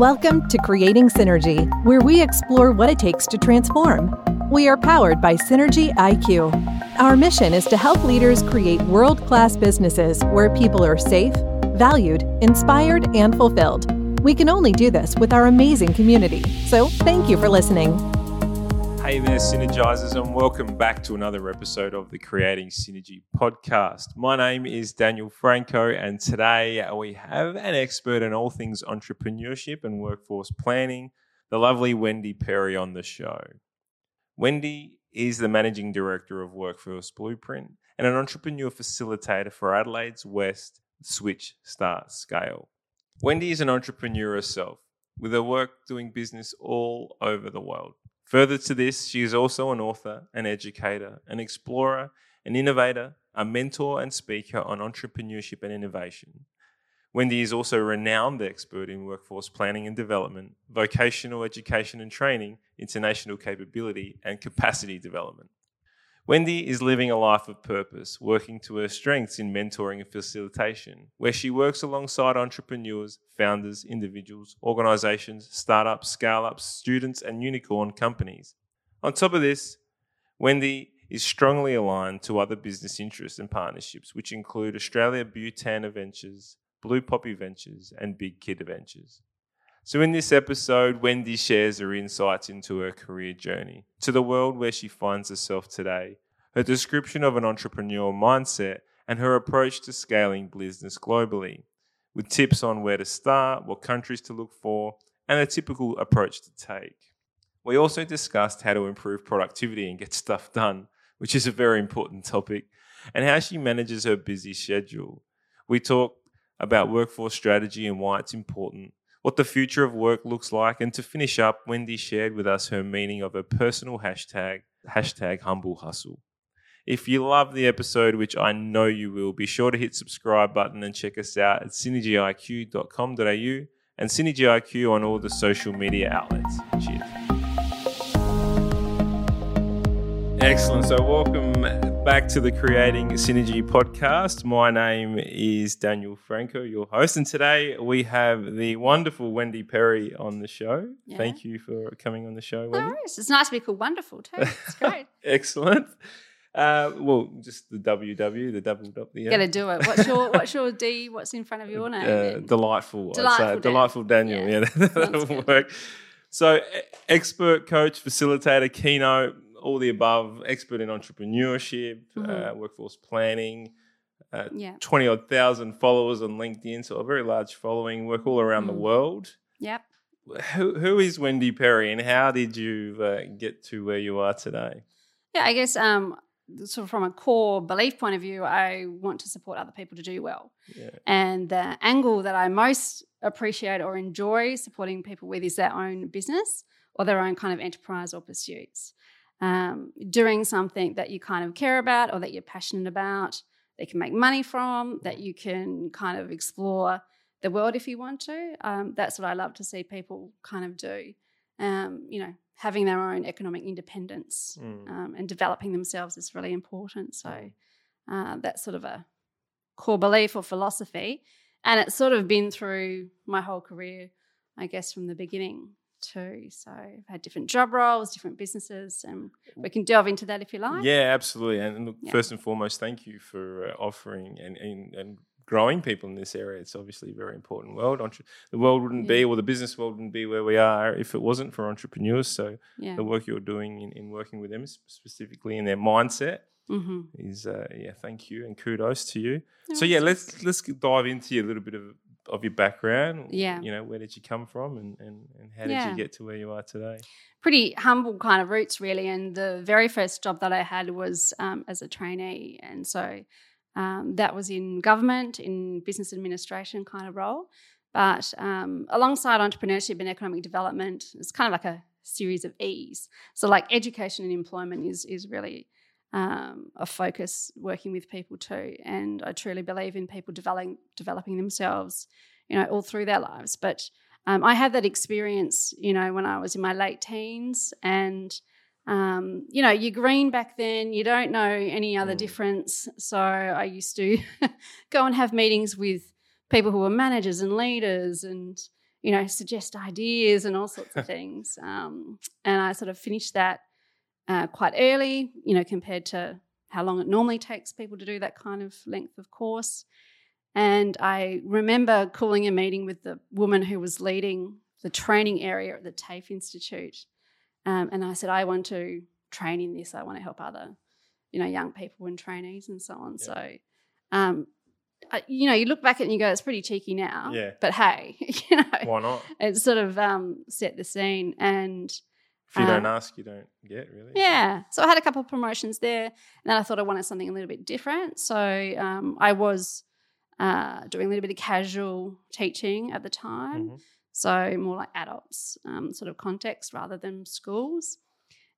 Welcome to Creating Synergy, where we explore what it takes to transform. We are powered by Synergy IQ. Our mission is to help leaders create world class businesses where people are safe, valued, inspired, and fulfilled. We can only do this with our amazing community. So, thank you for listening. Hey there, Synergizers, and welcome back to another episode of the Creating Synergy podcast. My name is Daniel Franco, and today we have an expert in all things entrepreneurship and workforce planning, the lovely Wendy Perry, on the show. Wendy is the managing director of Workforce Blueprint and an entrepreneur facilitator for Adelaide's West Switch Start Scale. Wendy is an entrepreneur herself, with her work doing business all over the world. Further to this, she is also an author, an educator, an explorer, an innovator, a mentor, and speaker on entrepreneurship and innovation. Wendy is also a renowned expert in workforce planning and development, vocational education and training, international capability, and capacity development. Wendy is living a life of purpose, working to her strengths in mentoring and facilitation, where she works alongside entrepreneurs, founders, individuals, organizations, startups, scale ups, students, and unicorn companies. On top of this, Wendy is strongly aligned to other business interests and partnerships, which include Australia Bhutan Ventures, Blue Poppy Ventures, and Big Kid Ventures. So, in this episode, Wendy shares her insights into her career journey, to the world where she finds herself today, her description of an entrepreneurial mindset, and her approach to scaling business globally, with tips on where to start, what countries to look for, and a typical approach to take. We also discussed how to improve productivity and get stuff done, which is a very important topic, and how she manages her busy schedule. We talk about workforce strategy and why it's important what the future of work looks like. And to finish up, Wendy shared with us her meaning of her personal hashtag, hashtag humble hustle. If you love the episode, which I know you will, be sure to hit subscribe button and check us out at synergyiq.com.au and synergyiq on all the social media outlets. Cheers. Excellent. So, welcome back to the Creating Synergy podcast. My name is Daniel Franco, your host, and today we have the wonderful Wendy Perry on the show. Yeah. Thank you for coming on the show, Wendy. No. It's nice to be called wonderful too. It's great. Excellent. Uh, well, just the WW, the double dot. Yeah. Gotta do it. What's your What's your D? What's in front of your name? Uh, delightful. Delightful. Daniel. Delightful Daniel. Yeah, yeah that'll work. So, expert coach, facilitator, keynote all the above, expert in entrepreneurship, mm-hmm. uh, workforce planning, uh, yeah. 20 odd thousand followers on LinkedIn, so a very large following, work all around mm. the world. Yep. Who, who is Wendy Perry and how did you uh, get to where you are today? Yeah, I guess um, sort of from a core belief point of view, I want to support other people to do well. Yeah. And the angle that I most appreciate or enjoy supporting people with is their own business or their own kind of enterprise or pursuits um, doing something that you kind of care about or that you're passionate about, that you can make money from, that you can kind of explore the world if you want to. Um, that's what I love to see people kind of do. Um, you know, having their own economic independence mm. Um, and developing themselves is really important. So uh, that's sort of a core belief or philosophy. And it's sort of been through my whole career, I guess, from the beginning too. So I've had different job roles, different businesses, and we can delve into that if you like. Yeah, absolutely. And look, yeah. first and foremost, thank you for uh, offering and, and, and growing people in this area. It's obviously a very important world. The world wouldn't yeah. be, or the business world wouldn't be where we are if it wasn't for entrepreneurs. So yeah. the work you're doing in, in working with them specifically in their mindset. Mm-hmm. Is uh, yeah, thank you and kudos to you. No, so yeah, let's let's dive into a little bit of of your background. Yeah. You know, where did you come from and, and, and how did yeah. you get to where you are today? Pretty humble kind of roots, really. And the very first job that I had was um, as a trainee. And so um, that was in government, in business administration kind of role. But um, alongside entrepreneurship and economic development, it's kind of like a series of E's. So, like education and employment is, is really um, a focus working with people too. And I truly believe in people developing developing themselves, you know, all through their lives. But um, I had that experience, you know, when I was in my late teens, and um, you know, you're green back then. You don't know any other mm. difference. So I used to go and have meetings with people who were managers and leaders and you know, suggest ideas and all sorts of things. Um, and I sort of finished that uh, quite early, you know, compared to how long it normally takes people to do that kind of length of course. And I remember calling a meeting with the woman who was leading the training area at the TAFE Institute. Um, and I said, I want to train in this. I want to help other, you know, young people and trainees and so on. Yeah. So, um, I, you know, you look back at it and you go, it's pretty cheeky now. Yeah. But hey, you know, why not? It sort of um, set the scene. And if you don't um, ask, you don't get really. Yeah. So I had a couple of promotions there, and then I thought I wanted something a little bit different. So um, I was uh, doing a little bit of casual teaching at the time. Mm-hmm. So more like adults um, sort of context rather than schools.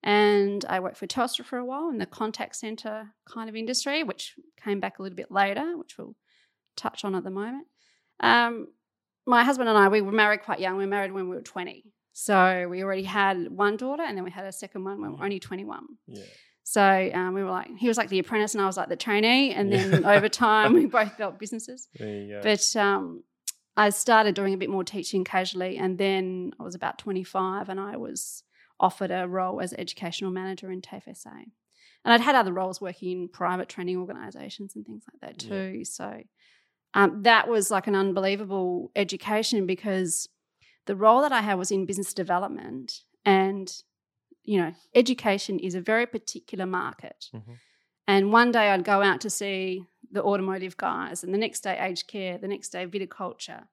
And I worked for Telstra for a while in the contact center kind of industry, which came back a little bit later, which we'll touch on at the moment. Um, my husband and I, we were married quite young. We were married when we were 20. So we already had one daughter and then we had a second one when we were only 21. Yeah. So um, we were like, he was like the apprentice and I was like the trainee. And then over time, we both built businesses. There you go. But um, I started doing a bit more teaching casually. And then I was about 25 and I was offered a role as educational manager in TAFE SA. And I'd had other roles working in private training organisations and things like that too. Yeah. So um, that was like an unbelievable education because the role that I had was in business development and you know, education is a very particular market. Mm-hmm. And one day I'd go out to see the automotive guys, and the next day aged care, the next day viticulture,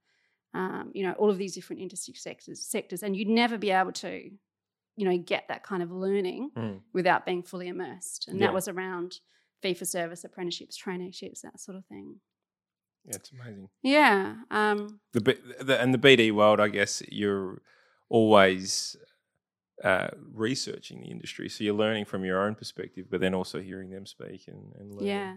um, you know, all of these different industry sectors, sectors, and you'd never be able to, you know, get that kind of learning mm. without being fully immersed. And yeah. that was around fee for service apprenticeships, traineeships, that sort of thing. Yeah, it's amazing. Yeah. Um, the, the and the BD world, I guess you're always uh, researching the industry. So you're learning from your own perspective, but then also hearing them speak and, and learning. Yeah.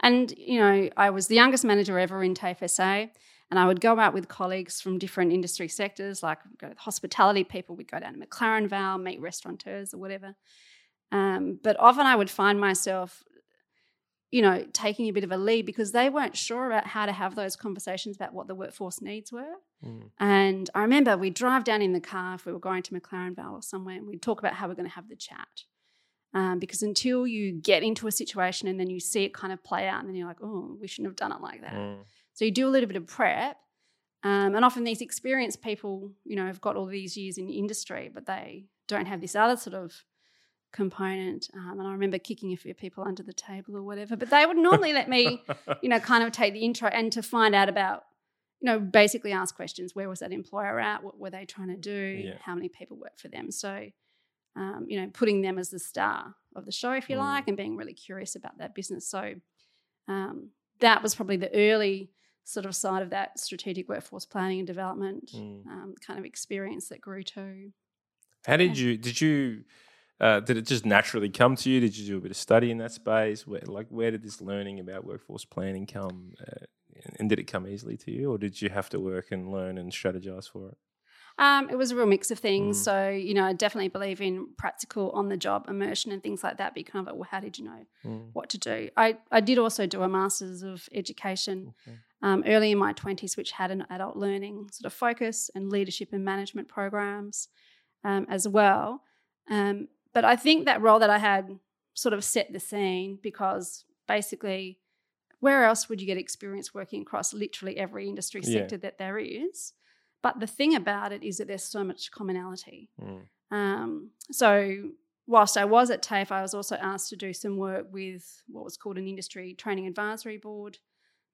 And, you know, I was the youngest manager ever in TAFE SA, and I would go out with colleagues from different industry sectors, like go to hospitality people, we'd go down to McLaren Vale, meet restaurateurs or whatever. Um, but often I would find myself you know, taking a bit of a lead because they weren't sure about how to have those conversations about what the workforce needs were. Mm. And I remember we'd drive down in the car if we were going to McLaren Vale or somewhere and we'd talk about how we're going to have the chat. Um, because until you get into a situation and then you see it kind of play out and then you're like, oh, we shouldn't have done it like that. Mm. So you do a little bit of prep. Um, and often these experienced people, you know, have got all these years in the industry, but they don't have this other sort of component. Um, and I remember kicking a few people under the table or whatever, but they would normally let me, you know, kind of take the intro and to find out about, you know, basically ask questions. Where was that employer at? What were they trying to do? Yeah. How many people work for them? So, um, you know, putting them as the star of the show, if you mm. like, and being really curious about that business. So um, that was probably the early sort of side of that strategic workforce planning and development mm. um, kind of experience that grew to. How did you did you uh, did it just naturally come to you? Did you do a bit of study in that space? Where, like, where did this learning about workforce planning come? Uh, and did it come easily to you, or did you have to work and learn and strategize for it? Um, it was a real mix of things. Mm. So, you know, I definitely believe in practical on the job immersion and things like that. But kind of like, well, how did you know mm. what to do? I, I did also do a master's of education okay. um, early in my 20s, which had an adult learning sort of focus and leadership and management programs um, as well. Um, but I think that role that I had sort of set the scene because basically, where else would you get experience working across literally every industry sector yeah. that there is? But the thing about it is that there's so much commonality. Mm. Um, so whilst I was at TAFE, I was also asked to do some work with what was called an industry training advisory board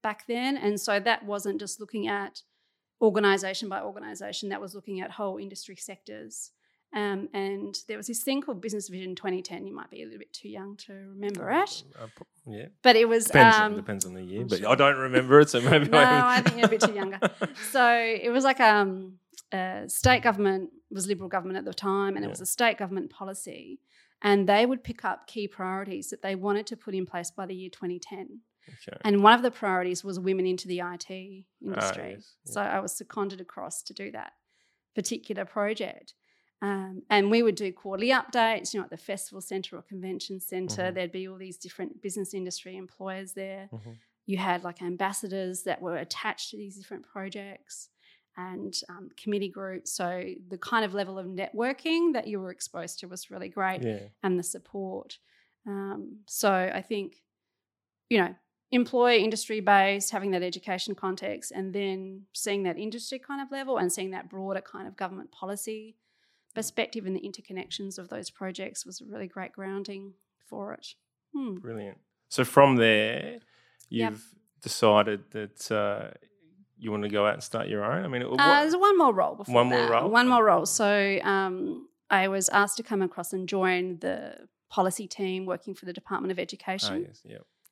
back then. And so that wasn't just looking at organisation by organisation, that was looking at whole industry sectors. Um, and there was this thing called Business Vision 2010. You might be a little bit too young to remember it. Uh, yeah. But it was. Depends, um, depends on the year, but. I don't remember it, so maybe no, I, I think you're a bit too younger. So it was like um, a state government was Liberal government at the time, and yeah. it was a state government policy. And they would pick up key priorities that they wanted to put in place by the year 2010. Okay. And one of the priorities was women into the IT industry. Ah, yes. yeah. So I was seconded across to do that particular project. Um, and we would do quarterly updates, you know, at the festival centre or convention center mm-hmm. There'd be all these different business industry employers there. Mm-hmm. You had like ambassadors that were attached to these different projects. and um, committee groups. So the kind of level of networking that you were exposed to was really great, Yeah. and the support. Um, so I think, you know, employer industry based, having that education context, and then seeing that industry kind of level and seeing that broader kind of government policy perspective and the interconnections of those projects was a really great grounding for it. Hmm. Brilliant. So from there, you've decided that uh, you want to go out and start your own. I mean, what, Uh, there's one more role before One more role? One more role. So um, I was asked to come across and join the policy team working for the Department of oh, Education, yes,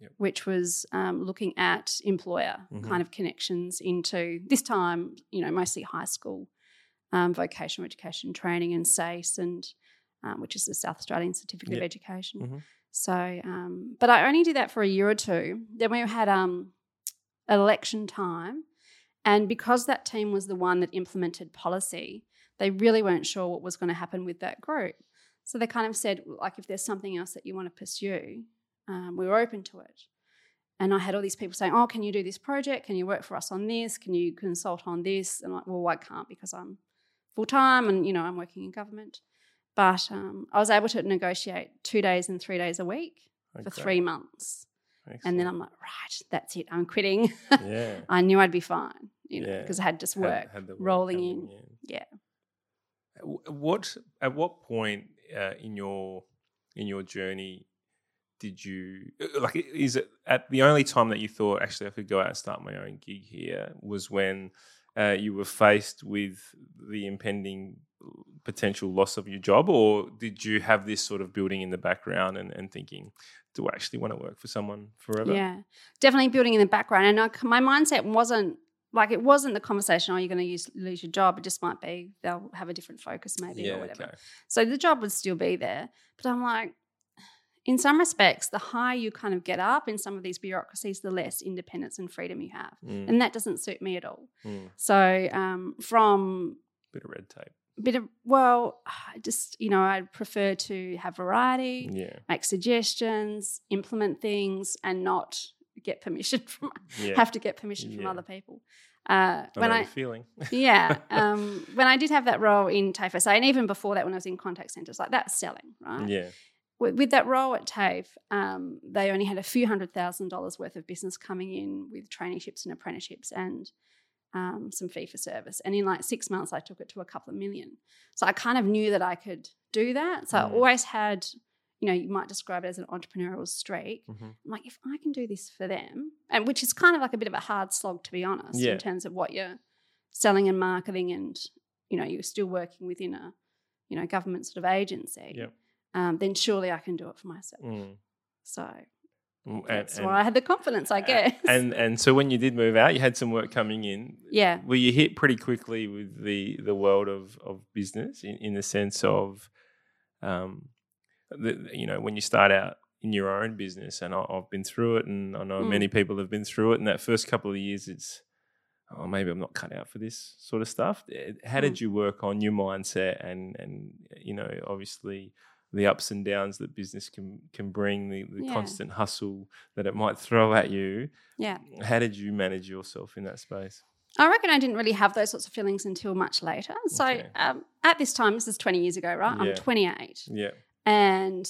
yeah, which was um, looking at employer Mhm. kind of connections into this time, you know, mostly high school um, vocational education training and SACE, and um, which is the South Australian Certificate Yep. of Education. Mhm. So, um, but I only did that for a year or two. Then we had um, election time, and because that team was the one that implemented policy, they really weren't sure what was going to happen with that group. So they kind of said, like, if there's something else that you want to pursue, um, we were open to it. And I had all these people saying, "Oh, can you do this project? Can you work for us on this? Can you consult on this?" And I'm like, "Well, I can't because I'm full time and you know I'm working in government." But um, I was able to negotiate two days and three days a week for three months, and then I'm like, "Right, that's it. I'm quitting." yeah. I knew I'd be fine, you know, Yeah. because I had just Had- work had the work rolling coming in. Yeah. W- What at what point uh, in your in your journey did you uh, like? Is it at the only time that you thought actually I could go out and start my own gig here was when uh, you were faced with the impending potential loss of your job, or did you have this sort of building in the background and, and thinking, do I actually want to work for someone forever? Yeah, definitely building in the background. And I, my mindset wasn't like it wasn't the conversation. Oh, you're going to use, lose your job. It just might be they'll have a different focus, maybe Yeah, or whatever. okay. So the job would still be there, but I'm like, in some respects, the higher you kind of get up in some of these bureaucracies, the less independence and freedom you have, Mm, and that doesn't suit me at all. mm. So um, from Bit of red tape. a bit of well, I just you know I prefer to have variety Yeah. make suggestions, implement things, and not get permission from Yeah. have to get permission from Yeah. other people. Uh, I when I feeling. yeah, um, when I did have that role in TAFE SA, and even before that, when I was in contact centres, like that's selling, right? yeah. With, with that role at TAFE, um, they only had a few hundred thousand dollars worth of business coming in with traineeships and apprenticeships and um, some fee for service. And in like six months, I took it to a couple of million. So I kind of knew that I could do that. So I Mm. always had, you know, you might describe it as an entrepreneurial streak. Mhm. I'm like, if I can do this for them, and which is kind of like a bit of a hard slog to be honest, Yeah. in terms of what you're selling and marketing, and you know, you're still working within a, you know, government sort of agency. Yep. Um, then surely I can do it for myself. Mm. So Mm, that's and- why I had the confidence, I guess. And and so when you did move out, you had some work coming in. yeah, Were you hit pretty quickly with the the world of of business in, in the sense of, um, the, you know, when you start out in your own business, and I, I've been through it, and I know Mm. many people have been through it. And that first couple of years, it's oh maybe I'm not cut out for this sort of stuff. How did Mm. you work on your mindset and and you know obviously the ups and downs that business can can bring, the, the Yeah. constant hustle that it might throw at you. yeah. How did you manage yourself in that space? I reckon I didn't really have those sorts of feelings until much later. So Okay. um, at this time, this is 20 years ago, right? Yeah. I'm 28 Yeah, and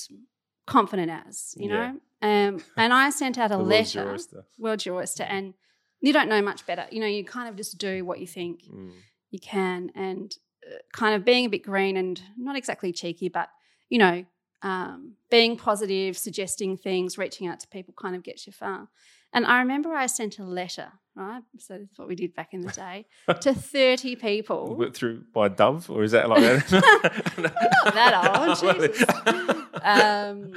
confident as, you Yeah. know? Um, and I sent out a the world's your letter, world's your oyster, and you don't know much better. You know, you kind of just do what you think Mm. you can and uh, kind of being a bit green and not exactly cheeky, but, you know, um, being positive, suggesting things, reaching out to people kind of gets you far. And I remember I sent a letter, right? So that's what we did back in the day, to 30 people. Through by Dove, or is that like that? not that old, Jesus. Um,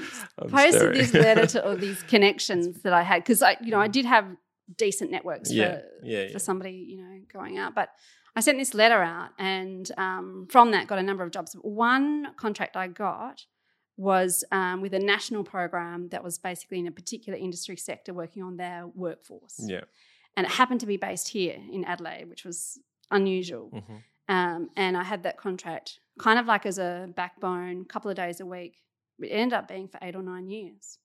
posted staring. this letter to all these connections that I had because I, you know, I did have decent networks Yeah, for, yeah, for yeah. somebody, you know, going out. But I sent this letter out, and um, from that, got a number of jobs. One contract I got was um, with a national program that was basically in a particular industry sector working on their workforce, Yeah. and it happened to be based here in Adelaide, which was unusual. Mhm. Um, and I had that contract kind of like as a backbone, a couple of days a week. It ended up being for eight or nine years.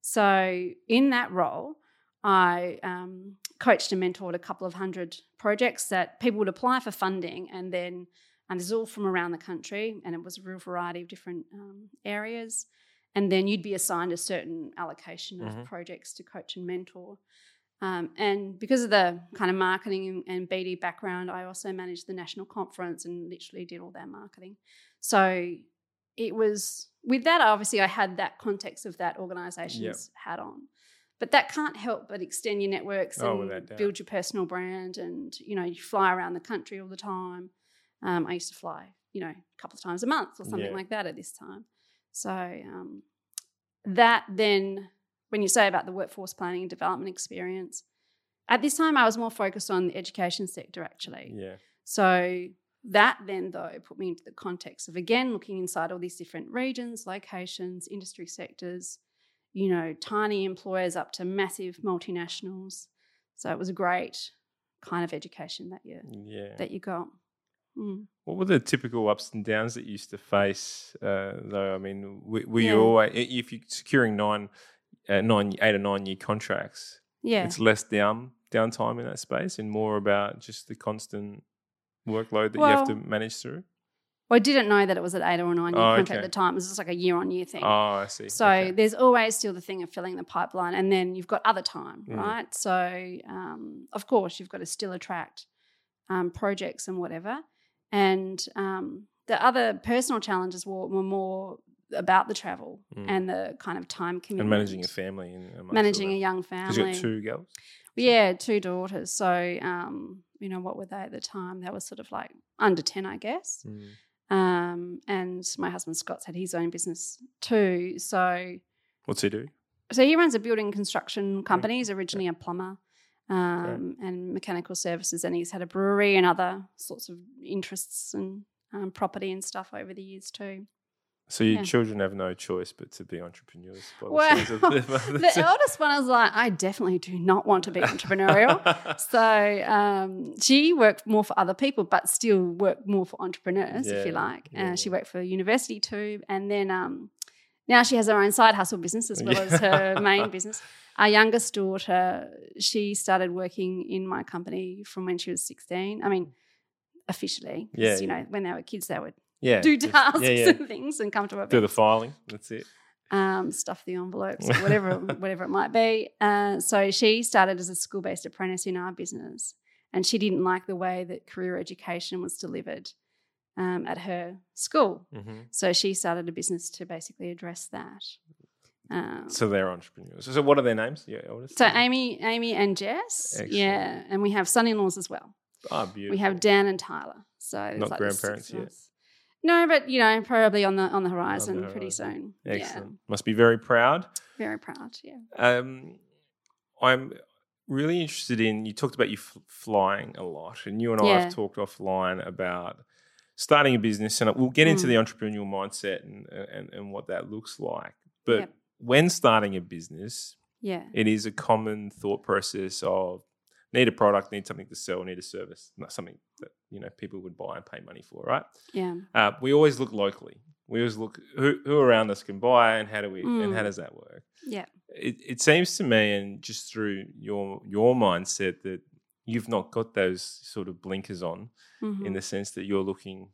So in that role, I um, coached and mentored a couple of hundred projects that people would apply for funding, and then and this is all from around the country, and it was a real variety of different um, areas. And then you'd be assigned a certain allocation of Mhm. projects to coach and mentor. Um, and because of the kind of marketing and BD background, I also managed the national conference and literally did all their marketing. So it was with that, obviously, I had that context of that organization's hat on. But that can't help but extend your networks Oh, and build your personal brand. And, you know, you fly around the country all the time. Um, I used to fly, you know, a couple of times a month or something Yeah. like that at this time. So um, that then, when you say about the workforce planning and development experience, at this time I was more focused on the education sector actually. Yeah. So that then though put me into the context of again looking inside all these different regions, locations, industry sectors, you know, tiny employers up to massive multinationals. So it was a great kind of education that you Yeah. that you got. Mm. What were the typical ups and downs that you used to face? Uh, though, I mean, were, were Yeah. you always if you're securing nine, uh, nine, eight or nine year contracts? Yeah. It's less down downtime in that space and more about just the constant workload that you have to manage through. Well, I didn't know that it was an eight or a nine year Oh, contract okay. at the time. It was just like a year on year thing. Oh, I see. So Okay. there's always still the thing of filling the pipeline, and then you've got other time, Mm. right? So um, of course you've got to still attract um, projects and whatever. And um, the other personal challenges were, were more about the travel Mm. and the kind of time commitment and managing a family and managing a young family. you got two girls. Yeah, two daughters. So um, you know what were they at the time? They were sort of like under ten, I guess. Mm. Um, and my husband Scott's had his own business too. So What's he do? so he runs a building construction company. He's originally a plumber um, and mechanical services, and he's had a brewery and other sorts of interests and um, property and stuff over the years too. So your Yeah. children have no choice but to be entrepreneurs. the Well, the- eldest one was like, I definitely do not want to be entrepreneurial. so um, she worked more for other people, but still worked more for entrepreneurs, if you Yeah, like. yeah, Uh, she worked for university too, and then um, now she has her own side hustle business as well Yeah. as her main business. Our youngest daughter, she started working in my company from when she was sixteen. I mean, officially, Yeah, you yeah. know, when they were kids, they would yeah, do just- tasks Yeah, yeah. and things and come to Do the filing. That's it. um, stuff the envelopes or whatever whatever it might be. Uh, so she started as a school based apprentice in our business, and she didn't like the way that career education was delivered um, at her school. hmm So she started a business to basically address that. Um, So they're entrepreneurs. So what are their names? Your eldest. so Amy, Amy and Jess, Excellent. yeah, and we have son-in-laws as well. Oh, beautiful. We have Dan and Tyler. So there's Not like grandparents yet? No, but you know, probably on the on the horizon pretty horizon. soon. Excellent. Must be very proud. Very proud. Yeah. Um, I'm really interested in. You talked about you f- flying a lot, and you and I have talked offline about starting a business, and we'll get into Mm. the entrepreneurial mindset and, and and what that looks like. But Yep. when starting a business, Yeah. it is a common thought process of need a product, need something to sell, need a service, not something that you know people would buy and pay money for, right? Yeah. Uh, we always look locally. We always look who, who around us can buy and how do we and how Mm. does that work? Yeah. It, it seems to me, and just through your your mindset, that you've not got those sort of blinkers on Mhm. in the sense that you're looking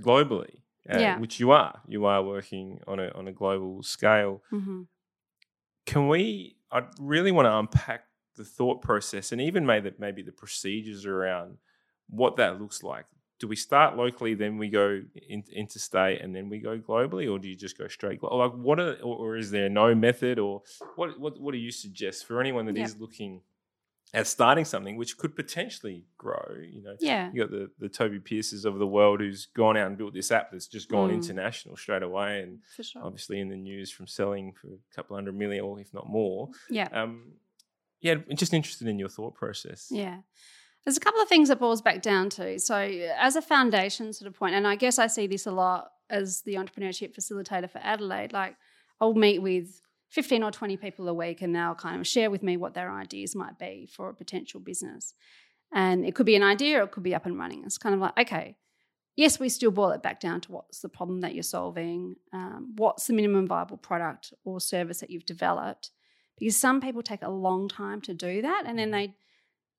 globally, uh, Yeah. which you are. You are working on a on a global scale. hmm Can we? I really want to unpack the thought process and even maybe maybe the procedures around what that looks like. Do we start locally, then we go in, interstate, and then we go globally, or do you just go straight? Like, what are, or, is there no method, or what? What, what do you suggest for anyone that is Yep. looking at starting something which could potentially grow? You know, Yeah. you got the the Tobi Pearces of the world who's gone out and built this app that's just gone Mm. international straight away, and sure. obviously in the news from selling for a couple hundred million, or if not more. Yeah. Um, yeah, just interested in your thought process. Yeah. There's a couple of things that boils back down to. So, as a foundation sort of point, and I guess I see this a lot as the entrepreneurship facilitator for Adelaide, like I'll meet with 15 or 20 people a week and they'll kind of share with me what their ideas might be for a potential business. And it could be an idea or it could be up and running. It's kind of like, okay, yes, we still boil it back down to what's the problem that you're solving, um, what's the minimum viable product or service that you've developed. Because some people take a long time to do that and then they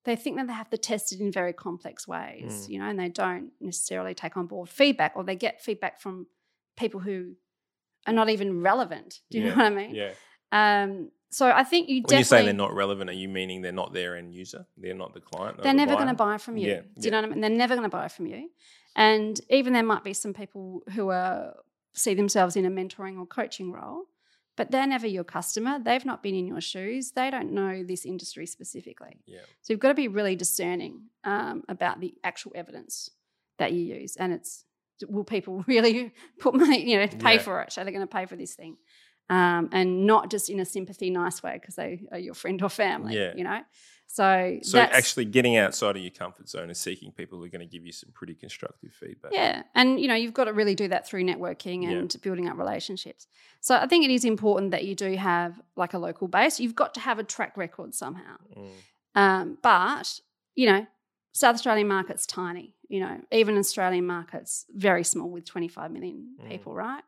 they think that they have to test it in very complex ways, Mm. you know, and they don't necessarily take on board feedback or they get feedback from people who are not even relevant. Do you Yeah, know what I mean? Yeah. Um, so I think you definitely When you say they're not relevant, are you meaning they're not their end user? They're not the client? they're the never going to buy from you. Yeah, Do yeah. you know what I mean? They're never going to buy from you. And even there might be some people who are see themselves in a mentoring or coaching role, but they're never your customer. They've not been in your shoes. They don't know this industry specifically. Yeah. So you've got to be really discerning um, about the actual evidence that you use, and it's will people really put money, you know, pay Yeah. for it? Are they going to pay for this thing? Um, and not just in a sympathy, nice way because they are your friend or family. Yeah. You know, so So actually getting outside of your comfort zone and seeking people who are going to give you some pretty constructive feedback. Yeah. And, you know, you've got to really do that through networking Yeah. and building up relationships. So I think it is important that you do have like a local base. You've got to have a track record somehow. Mm. Um, but, you know, South Australian market's tiny, you know, even Australian market's very small with 25 million Mm. people, right?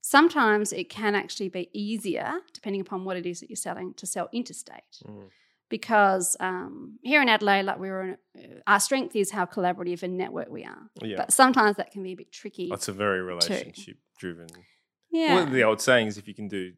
Sometimes it can actually be easier, depending upon what it is that you're selling, to sell interstate Mm. Because um, here in Adelaide, like we were, in, our strength is how collaborative and network we are. Yeah. But sometimes that can be a bit tricky. That's a very relationship driven. yeah, Well, the old saying is if you can do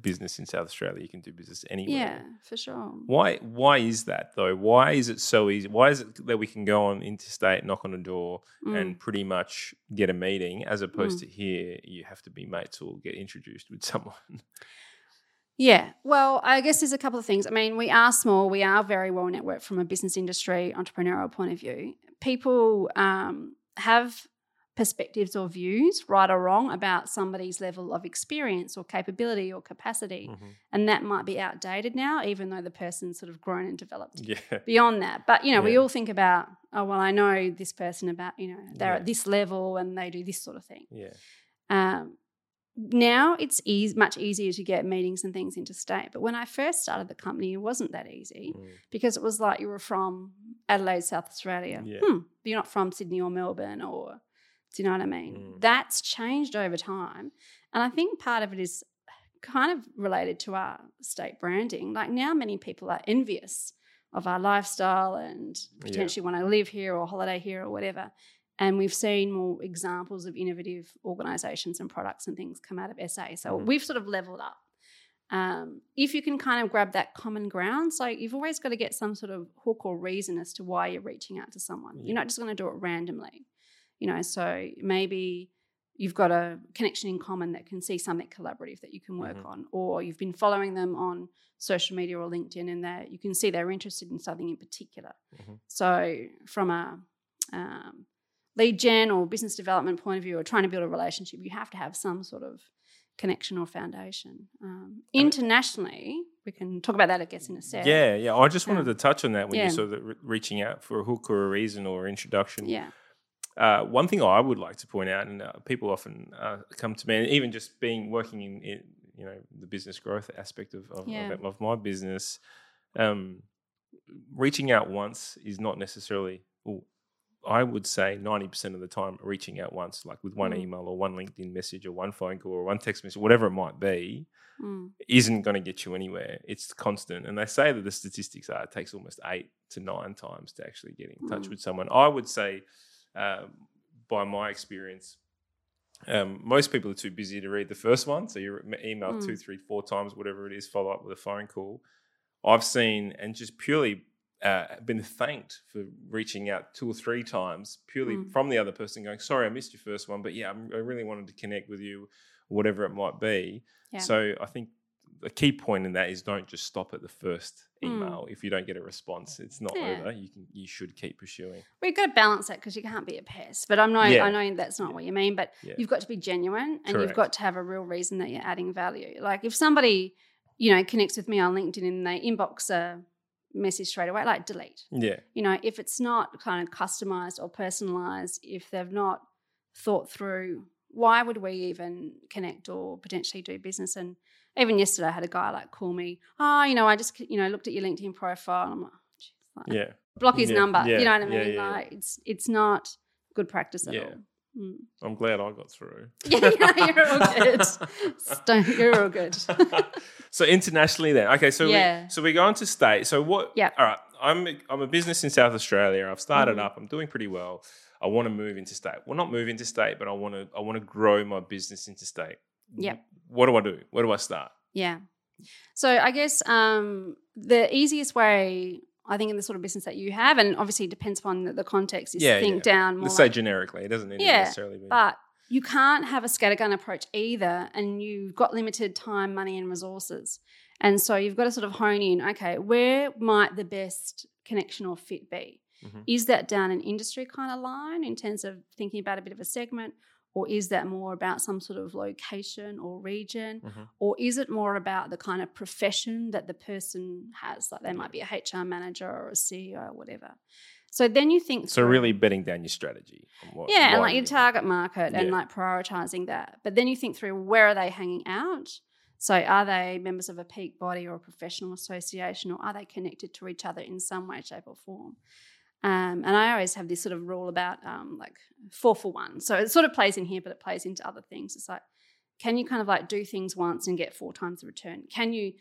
business in South Australia, you can do business anywhere. yeah, for sure. Why why is that though? Why is it so easy? Why is it that we can go on interstate, knock on a door, Mm. and pretty much get a meeting, as opposed to here you have to be mates or get introduced with someone? Yeah. Well, I guess there's a couple of things. I mean, we are small. We are very well networked from a business industry entrepreneurial point of view. People um, have perspectives or views, right or wrong, about somebody's level of experience or capability or capacity, Mhm. and that might be outdated now, even though the person's sort of grown and developed. Yeah. beyond that. But you know, we all think about, oh well, I know this person about, you know, they're Yeah. at this level and they do this sort of thing. Yeah. Um, now it's easy, much easier to get meetings and things interstate. But when I first started the company, it wasn't that easy Mm. because it was like you were from Adelaide, South Australia. Yeah. Hmm, but you're not from Sydney or Melbourne or do you know what I mean? Mm. That's changed over time. And I think part of it is kind of related to our state branding. Like now many people are envious of our lifestyle and Yeah. potentially want to live here or holiday here or whatever. And we've seen more examples of innovative organisations and products and things come out of SA. So Mhm. we've sort of leveled up. Um, if you can kind of grab that common ground, so you've always got to get some sort of hook or reason as to why you're reaching out to someone. Yeah. You're not just going to do it randomly, you know. So maybe you've got a connection in common that can see something collaborative that you can work Mhm. on, or you've been following them on social media or LinkedIn, and that you can see they're interested in something in particular. Mhm. So from a um, lead gen or business development point of view, or trying to build a relationship, you have to have some sort of connection or foundation. Um, internationally, we can talk about that, I guess, in a sec. Yeah, yeah. I just wanted Um, to touch on that when yeah. you sort of re- reaching out for a hook or a reason or introduction. Yeah. Uh, one thing I would like to point out, and uh, people often uh, come to me, and even just being working in, in you know the business growth aspect of of, Yeah. of, of my business, um, reaching out once is not necessarily. I would say ninety percent of the time, reaching out once, like with one Mm. email or one LinkedIn message or one phone call or one text message, whatever it might be, Mm. isn't going to get you anywhere. It's constant. And they say that the statistics are it takes almost eight to nine times to actually get in touch Mm. with someone. I would say, um, by my experience, um, most people are too busy to read the first one. So you email two, Mm. three, times, whatever it is, follow up with a phone call. I've seen and just purely uh, been thanked for reaching out two or three times, purely Mm. from the other person going, Sorry, I missed your first one, but yeah, I'm, I really wanted to connect with you, whatever it might be. Yeah. So I think the key point in that is don't just stop at the first Mm. email. If you don't get a response, it's not Yeah. over. You can you should keep pursuing. We've got to balance that because you can't be a pest. But I'm know Yeah. I know that's not what you mean. But you've got to be genuine and you've got to have a real reason that you're adding value. Like if somebody, you know, connects with me on LinkedIn and they inbox a message straight away, like delete. Yeah. You know, if it's not kind of customized or personalized, if they've not thought through why would we even connect or potentially do business and even yesterday I had a guy like call me, oh, you know, I just you know looked at your LinkedIn profile and I'm like, oh, like, Yeah. block his Yeah, number. yeah, you know what I mean? like it's it's not good practice at Yeah. all. Mm. I'm glad I got through. Yeah, yeah, you're all good. You're all good. so internationally then. Okay, so Yeah. we so we go into state. So what Yeah. all right. I'm I'm a business in South Australia. I've started Mhm. up. I'm doing pretty well. I want to move interstate. Well, not move into state, but I want to I want to grow my business interstate. Yep. What do I do? Where do I start? Yeah. So I guess um, the easiest way, I think, in the sort of business that you have, and obviously it depends upon the, the context, is Yeah, think yeah. down more. Let's say generically. It doesn't need Yeah, to necessarily be. but you can't have a scattergun approach either, and you've got limited time, money, and resources. And so you've got to sort of hone in. Okay, where might the best connection or fit be? Mhm. Is that down an industry kind of line in terms of thinking about a bit of a segment, or is that more about some sort of location or region, Mhm. or is it more about the kind of profession that the person has? Like they might be a HR manager or a CEO or whatever. So then you think So through- really betting down your strategy. what- yeah, and like your target market and Yeah. like prioritizing that. But then you think through where are they hanging out? So are they members of a peak body or a professional association, or are they connected to each other in some way, shape, or form? Um, and I always have this sort of rule about um, like four for one. So it sort of plays in here, but it plays into other things. It's like, can you kind of like do things once and get four times the return? Can you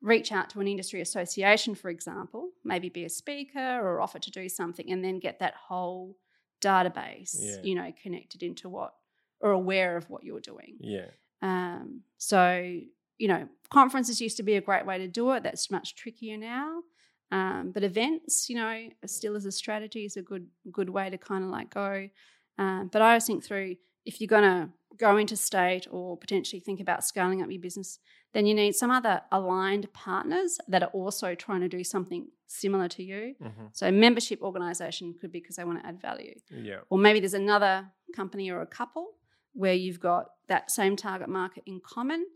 reach out to an industry association, for example, maybe be a speaker or offer to do something, and then get that whole database, Yeah. you know, connected into what or aware of what you're doing. Yeah. Um, so, you know, conferences used to be a great way to do it. That's much trickier now. Um, but events, you know, still as a strategy is a good good way to kind of like go. Um, but I always think through if you're going to go into state or potentially think about scaling up your business, then you need some other aligned partners that are also trying to do something similar to you. Mhm. So, membership organization could be because they want to add value. Yeah. Or maybe there's another company or a couple where you've got that same target market in common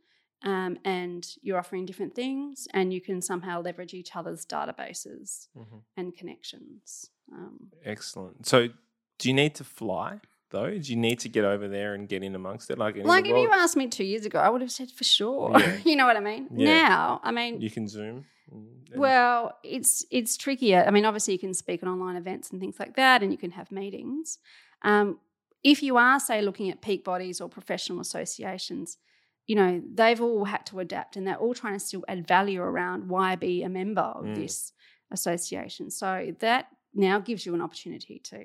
um, and you're offering different things and you can somehow leverage each other's databases Mhm. and connections. Um, Excellent. So, do you need to fly though? Do you need to get over there and get in amongst it? Like, in like if you asked me two years ago, I would have said for sure. Yeah. you know what I mean? Yeah. Now, I mean, you can zoom. Well, it's it's trickier. I mean, obviously, you can speak at online events and things like that, and you can have meetings. Um, if you are, say, looking at peak bodies or professional associations, you know they've all had to adapt, and they're all trying to still add value around why be a member of Mm. this association. So that now gives you an opportunity to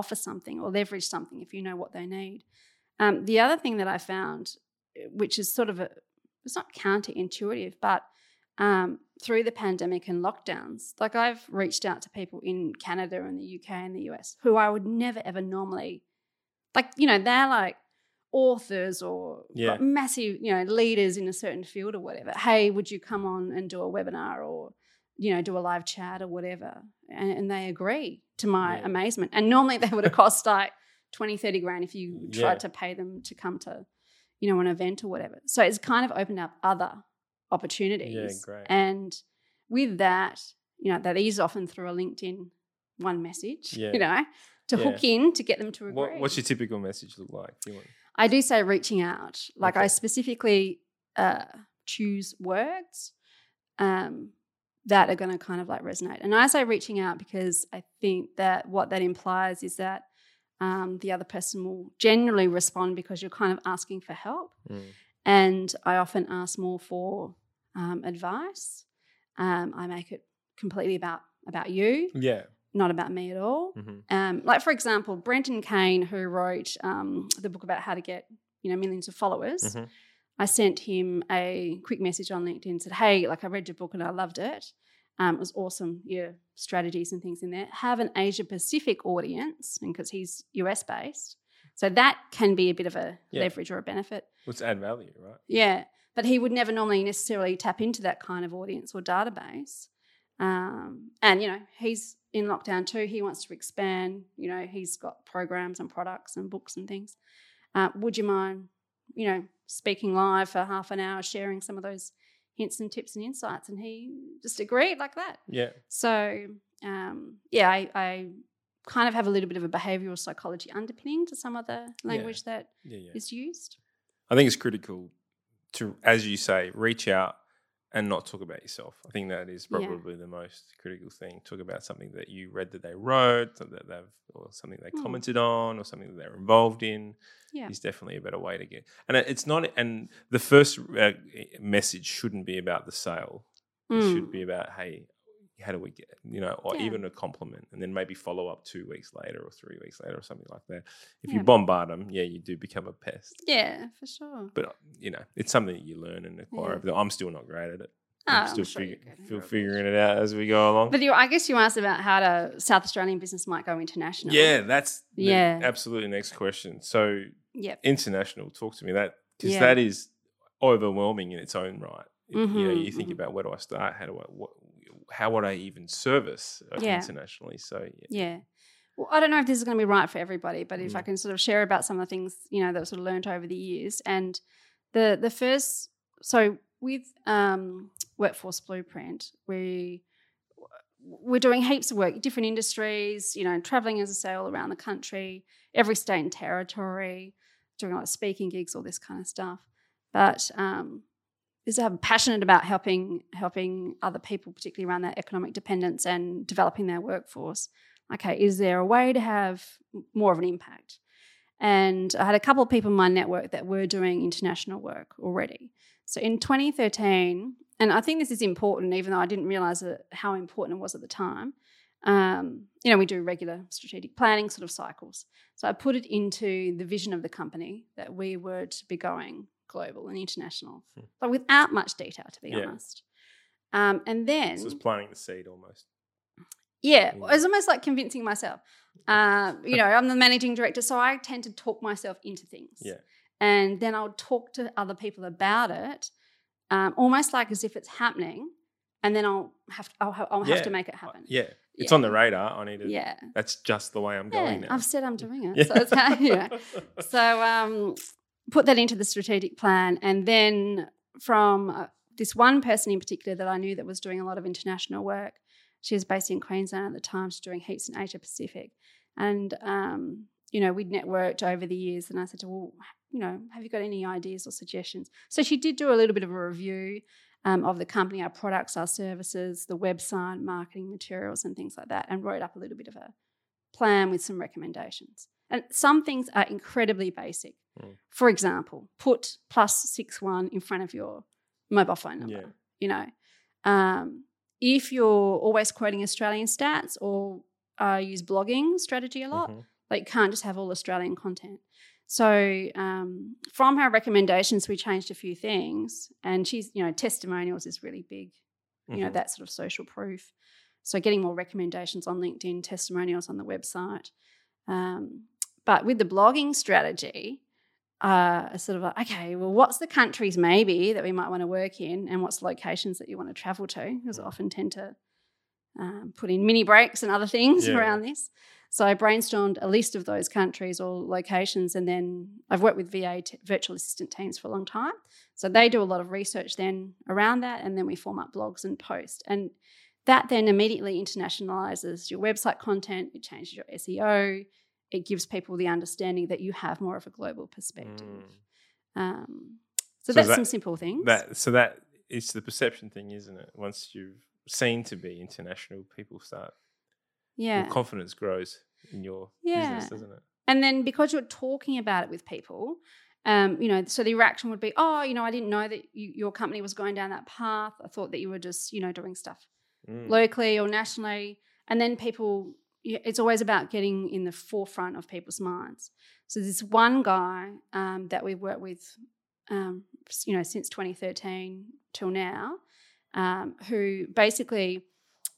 offer something or leverage something if you know what they need. Um, the other thing that I found, eh, which is sort of a, it's not counterintuitive, but um, through the pandemic and lockdowns, like I've reached out to people in Canada and the UK and the US who I would never ever normally, like you know, they're like authors or Yeah. massive, you know, leaders in a certain field or whatever. Hey, would you come on and do a webinar or you know, do a live chat or whatever. And, and they agree to my Yeah. amazement. And normally they would have cost like 20, 30 grand if you tried Yeah. to pay them to come to, you know, an event or whatever. So it's kind of opened up other opportunities. Yeah, great. And with that, you know, that is often through a LinkedIn one message, Yeah. you know, to hook in to get them to agree. What, what's your typical message look like? If you want? I do say reaching out. Like I specifically uh, choose words um, that are going to kind of like resonate. And I say reaching out because I think that what that implies is that um, the other person will generally respond because you're kind of asking for help. Mm. And I often ask more for um, advice. Um, I make it completely about about you, Yeah. Not about me at all. hmm Um, like for example, Brendan Kane, who wrote um, the book about how to get you know millions of followers. Mhm. I sent him a quick message on LinkedIn said, "Hey, like I read your book and I loved it. Um, it was awesome. Your strategies and things in there. Have an Asia Pacific audience, and because he's US based, so that can be a bit of a Yeah. leverage or a benefit. Let's add value, right? Yeah, but he would never normally necessarily tap into that kind of audience or database. Um, and you know, he's in lockdown too. He wants to expand. You know, he's got programs and products and books and things. Uh, would you mind, you know, speaking live for half an hour, sharing some of those hints and tips and insights? And he just agreed like that. Yeah. So um, yeah, I, I kind of have a little bit of a behavioral psychology underpinning to some of the language that Yeah. Yeah. is used. I think it's critical to, as you say, reach out and not talk about yourself. I think that is Yeah. probably the most critical thing. Talk about something that you read that they wrote, that they've, or something they Hmm. commented on, or something that they're involved in. Yeah. Is definitely a better way to get. And it's not. And the first uh, message shouldn't be about the sale. It Mm. should be about, hey, how do we get you know, or Yeah. even a compliment, and then maybe follow up two weeks later or three weeks later or something like that. If Yeah. you bombard them, yeah, you do become a pest. Yeah, for sure. But you know, it's something that you learn and acquire. Yeah. I'm still not great at it. Oh, I'm I'm still sure you're still figuring it out as we go along. But you, I guess you asked about how to South Australian business might go international. yeah, that's the Yeah. absolutely next question. So Yep. international, talk to me that because Yeah. that is overwhelming in its own right. You know, Mhm, you think mhm. about where do I start? How do I what? How would I even service uh, Yeah. internationally? So yeah. Yeah. Well, I don't know if this is going to be right for everybody, but if I Mm. can sort of share about some of the things you know that I've sort of learned over the years, and the the first, so with um, Workforce Blueprint, we we're doing heaps of work, different industries, you know, traveling as I say all around the country, every state and territory, doing a lot of speaking gigs, all this kind of stuff. But um, is I'm passionate about helping helping other people, particularly around their economic dependence and developing their workforce. Okay, is there a way to have more of an impact? And I had a couple of people in my network that were doing international work already. So in 2013, and I think this is important, even though I didn't realize how important it was at the time. Um, you know, we do regular strategic planning sort of cycles. So I put it into the vision of the company that we were to be going global and international, Hmm. but without much detail, to be Yeah. honest. Um, and then, This is planting the seed almost. yeah, Yeah. it's almost like convincing myself. Uh, you know, I'm the managing director, so I tend to talk myself into things. Yeah. And then I'll talk to other people about it, um, almost like as if it's happening, and then I'll have I'll, ha- I'll have Yeah. to make it happen. Yeah. It's on the radar. I need to. Yeah. That's just the way I'm Yeah, going now. I've said I'm doing it. Yeah. So, it's, yeah. so um, put that into the strategic plan, and then from uh, this one person in particular that I knew that was doing a lot of international work. She was based in Queensland at the time. She's doing heaps in Asia Pacific, and um, you know we'd networked over the years. And I said well, you know, have you got any ideas or suggestions? So she did do a little bit of a review um, of the company, our products, our services, the website, marketing materials, and things like that, and wrote up a little bit of a plan with some recommendations. And some things are incredibly basic. Mm. For example, put plus six one in front of your mobile phone number. Yeah. You know, um, if you're always quoting Australian stats or uh, use blogging strategy a lot, Mhm. like you can't just have all Australian content. So um, from her recommendations, we changed a few things, and she's you know testimonials is really big. You know Mhm. that sort of social proof. So getting more recommendations on LinkedIn, testimonials on the website. Um, but with the blogging strategy, uh, sort of like, okay, well, what's the countries maybe that we might want to work in, and what's the locations that you want to travel to? Because I Mm. often tend to um, put in mini breaks and other things Yeah. around this. So I brainstormed a list of those countries or locations, and then I've worked with VA t- virtual assistant teams for a long time. So they do a lot of research then around that, and then we form up blogs and post. And that then immediately internationalizes your website content, it changes your SEO, it gives people the understanding that you have more of a global perspective. Mm. Um, so, So that's that- some simple things. That so that is the perception thing, isn't it? Once you've seen to be international, people start. yeah. Your confidence grows in your Yeah. business, doesn't it? And then because you're talking about it with people, um, you know, so the reaction would be, oh, you know, I didn't know that you, your company was going down that path. I thought that you were just, you know, doing stuff Mm. locally or nationally. And then people, it's always about getting in the forefront of people's minds. So this one guy um, that we've worked with, um, you know, since 2013 till now, um, who basically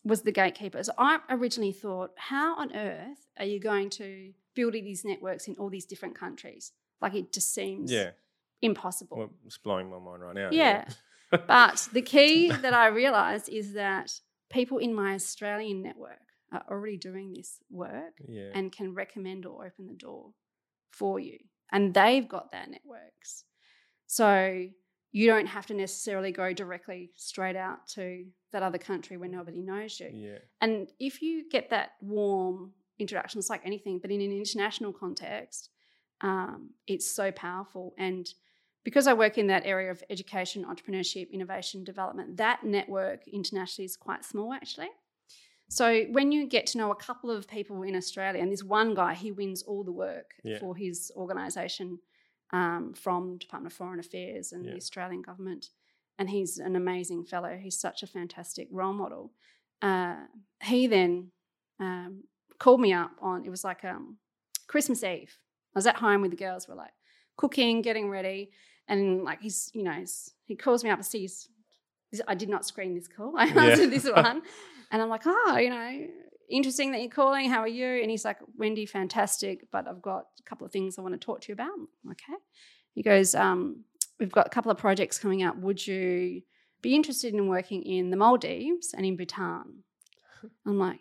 was the gatekeeper. So I originally thought, how on earth are you going to build these networks in all these different countries? Like it just seems Yeah, impossible. well, it's blowing my mind right now. Yeah. But the key that I realized is that people in my Australian network are already doing this work yeah. and can recommend or open the door for you. And they've got their networks. So you don't have to necessarily go directly straight out to that other country where nobody knows you. yeah. And if you get that warm introduction, it's like anything, but in an international context, um, it's so powerful. And because I work in that area of education, entrepreneurship, innovation, development, that network internationally is quite small actually. So when you get to know a couple of people in Australia, and this one guy, he wins all the work Yeah. for his organisation um, from Department of Foreign Affairs and Yeah. the Australian government, and he's an amazing fellow. He's such a fantastic role model. uh, he then um, called me up on it was like um, Christmas Eve. I was at home with the girls. We're like cooking, getting ready, and like he's you know he's, he calls me up and sees. I did not screen this call. I answered this one, and I'm like, oh, you know, interesting that you're calling. How are you? And he's like, Wendy, fantastic, but I've got a couple of things I want to talk to you about. Okay. He goes, um, we've got a couple of projects coming up. Would you be interested in working in the Maldives and in Bhutan? I'm like,